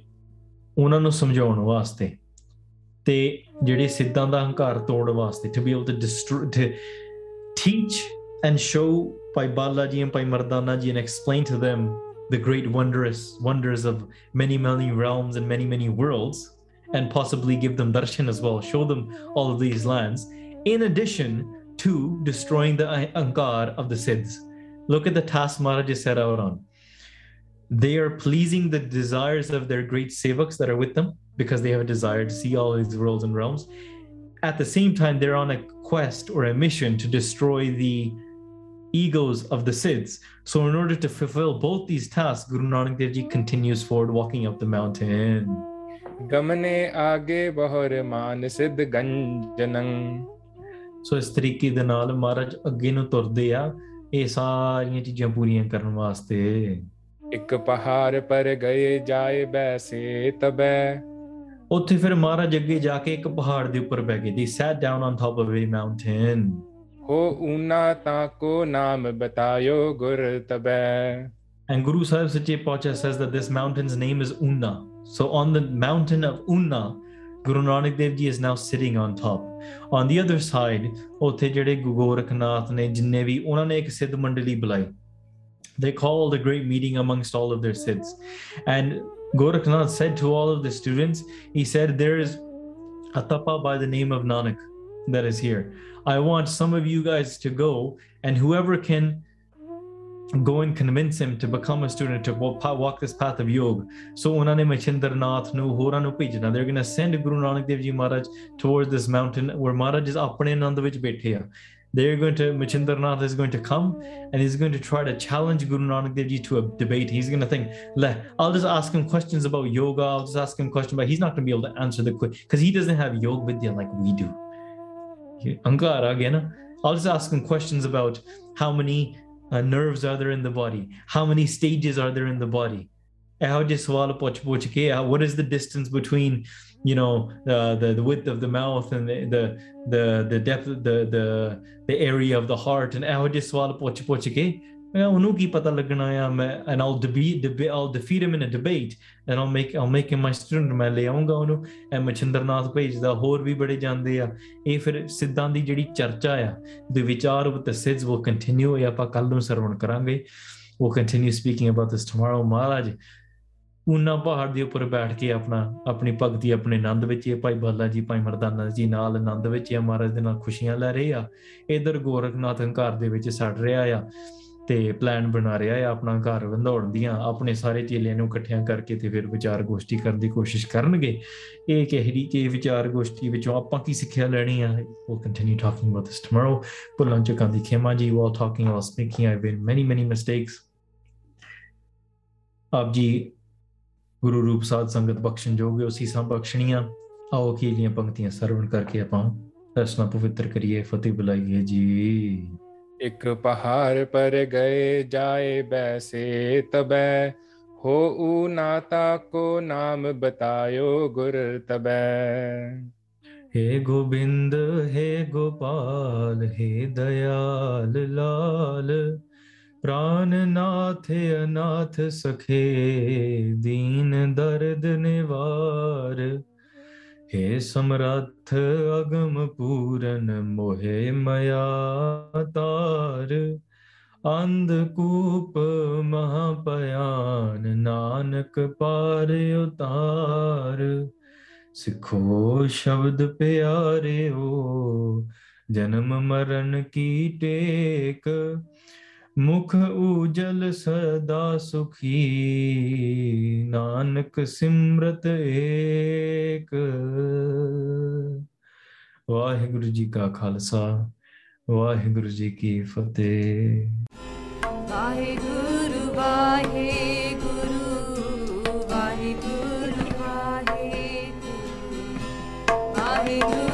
ਉਹਨਾਂ ਨੂੰ ਸਮਝਾਉਣ ਵਾਸਤੇ ਤੇ ਜਿਹੜੇ ਸਿੱਧਾਂ ਦਾ ਹੰਕਾਰ ਤੋੜਨ ਵਾਸਤੇ to be able to destroy to teach and show by Balaji and by Mardanaji and explain to them the great wondrous wonders of many many realms and many many worlds and possibly give them darshan as well show them all of these lands in addition to destroying the ankar of the Siddhs. Look at the task Maharaj is set out on. They are pleasing the desires of their great sevaks that are with them because they have a desire to see all these worlds and realms. At the same time, they're on a quest or a mission to destroy the egos of the Siddhs. So, in order to fulfill both these tasks, Guru Nanak Dev Ji continues forward walking up the mountain. गमने आगे बहुर मान सिद्ध गंजनं ਸੋ ਇਸ ਤਰੀਕੇ ਦੇ ਨਾਲ ਮਹਾਰਾਜ ਅੱਗੇ ਨੂੰ ਤੁਰਦੇ ਆ ਇਹ ਸਾਰੀਆਂ ਚੀਜ਼ਾਂ ਪੂਰੀਆਂ ਕਰਨ ਵਾਸਤੇ। ਇੱਕ ਪਹਾੜ ਪਰ ਗਏ ਜਾਏ ਬੈਸੇ ਤਬੈ ਉੱਥੇ ਫਿਰ ਮਹਾਰਾਜ ਅੱਗੇ ਜਾ ਕੇ ਇੱਕ ਪਹਾੜ ਦੇ ਉੱਪਰ ਬੈ ਗਏ they sat down on top of a mountain ਹੋ ਉਨਾ ਤਾਂ ਕੋ ਨਾਮ ਬਤਾਇਓ ਗੁਰ ਤਬੈ। ਐਂਡ ਗੁਰੂ ਸਾਹਿਬ ਸੱਚੇ ਪਾਤਸ਼ਾਹ says that this mountain's name is Una so on the mountain of Una guru nanak dev ji is now sitting on top on the other side ਉੱਥੇ ਜਿਹੜੇ ਗੁਰੂ ਗੋਰਖਨਾਥ ਨੇ ਜਿੰਨੇ ਵੀ ਉਹਨਾਂ ਨੇ ਇੱਕ ਸਿੱਧ ਮੰਡਲੀ ਬੁਲਾਈ they called a great meeting amongst all of their siddhs and gorakhnath said to all of the students he said there is a tapa by the name of nanak that is here i want some of you guys to go and whoever can go and convince him to become a student to walk, walk this path of yoga so ਉਹਨਾਂ ਨੇ ਮਚਿੰਦਰਨਾਥ ਨੂੰ ਹੋਰਾਂ ਨੂੰ ਭੇਜਣਾ they're going to send Guru Nanak Dev Ji Maharaj towards this mountain where Maharaj is ਆਪਣੇ ਆਨੰਦ ਵਿੱਚ ਬੈਠੇ ਆ they're going to Machindranath is going to come and he's going to try to challenge Guru Nanak Dev Ji to a debate. He's going to think, Le, I'll just ask him questions about yoga. I'll just ask him questions, but he's not going to be able to answer the question because he doesn't have yoga vidya like we do. He- Ankar again. I'll just ask him questions about how many uh, nerves are there in the body? How many stages are there in the body? What is the distance between, you know, uh, the, the width of the mouth and the, the, the, the depth, the, the, the area of the heart? And ਇਹੋ ਜਿਹੇ ਸਵਾਲ ਪੁੱਛ ਪੁੱਛ ਕੇ ਮੈਂ ਉਹਨੂੰ ਕੀ ਪਤਾ ਲੱਗਣਾ ਆ ਮੈਂ and I'll debate, debate I'll defeat him in a debate and I'll make I'll make him my student ਮੈਂ ਲੈ ਆਉਂਗਾ ਉਹਨੂੰ ਐ ਮਛਿੰਦਰਨਾਥ ਭੇਜਦਾ ਹੋਰ ਵੀ ਬੜੇ ਜਾਂਦੇ ਆ। ਇਹ ਫਿਰ ਸਿੱਧਾਂ ਦੀ ਜਿਹੜੀ ਚਰਚਾ ਆ the ਵਿਚਾਰ with the sids will continue ਇਹ ਆਪਾਂ ਕੱਲ ਨੂੰ ਸਰਵਣ ਕਰਾਂਗੇ। We'll continue speaking about this tomorrow ਮਹਾਰਾਜ। ਉਨਾ ਪਹਾੜ ਦੇ ਉੱਪਰ ਬੈਠ ਕੇ ਆਪਣਾ ਆਪਣੀ ਭਗਤੀ ਆਪਣੇ ਆਨੰਦ ਵਿੱਚ ਇਹ ਭਾਈ ਬਾਲਾ ਜੀ ਭਾਈ ਮਰਦਾਨਾ ਜੀ ਨਾਲ ਆਨੰਦ ਵਿੱਚ ਇਹ ਮਹਾਰਾਜ ਦੇ ਨਾਲ ਖੁਸ਼ੀਆਂ ਲੈ ਰਹੇ ਆ। ਇਧਰ ਗੋਰਖਨਾਥ ਹੰਕਾਰ ਦੇ ਵਿੱਚ ਸੜ ਰਿਹਾ ਆ। ਤੇ ਪਲਾਨ ਬਣਾ ਰਿਹਾ ਆ ਆਪਣਾ ਘਰ ਵੰਡਾਉਣ ਦੀਆਂ। ਆਪਣੇ ਸਾਰੇ ਚੇਲਿਆਂ ਨੂੰ ਇਕੱਠਿਆਂ ਕਰਕੇ ਤੇ ਫਿਰ ਵਿਚਾਰ ਗੋਸ਼ਟੀ ਕਰਨ ਦੀ ਕੋਸ਼ਿਸ਼ ਕਰਨਗੇ। ਇਹ ਕਿਹੜੀ ਕਿ ਵਿਚਾਰ ਗੋਸ਼ਟੀ ਵਿੱਚੋਂ ਆਪਾਂ ਕੀ ਸਿੱਖਿਆ ਲੈਣੀ ਆ? We'll continue talking about this tomorrow. ਭੁੱਲਾਂ ਚੁੱਕਾਂ ਦੀ ਖੇਮਾ ਜੀ while talking while speaking. I've been many many mistakes. ਆਪ ਜੀ ਗੁਰੂ ਰੂਪ ਸਾਧ ਸੰਗਤ ਬਖਸ਼ਣ ਜੋਗੇ ਸੀਸਾਂ ਬਖਸ਼ਣੀਆਂ। ਆਓ ਕੀ ਲੀਆਂ ਪੰਕਤੀਆਂ ਸਰਵਣ ਕਰਕੇ ਆਪਾਂ ਰਸਨਾ ਪਵਿੱਤਰ ਕਰੀਏ, ਫਤਿਹ ਬੁਲਾਈਏ ਜੀ। एक पहाड़ पर गए, जाए बैसे तबै। हो ऊ नाता को नाम बतायो गुर तबै। हे गोविंद, हे गोपाल, हे दयाल लाल, प्राण नाथ अनाथ सखे, दीन दर्द निवार। हे समर्थ अगम पूरन मोहे मया तार अंधकूप महापयान नानक पार उतार सिखो शब्द प्यारे हो जन्म मरण की ਮੁਖ ਉਜਲ ਸਦਾ ਸੁਖੀ, ਨਾਨਕ ਸਿਮਰਤ ਏਕ। ਵਾਹਿਗੁਰੂ ਜੀ ਕਾ ਖਾਲਸਾ, ਵਾਹਿਗੁਰੂ ਜੀ ਕੀ ਫਤਿਹ। ਵਾਹਿਗੁਰੂ ਵਾਹਿਗੁਰੂ ਵਾਹਿਗੁਰੂ ਵਾਹਿਗੁਰੂ। ਵਾਹਿਗੁਰੂ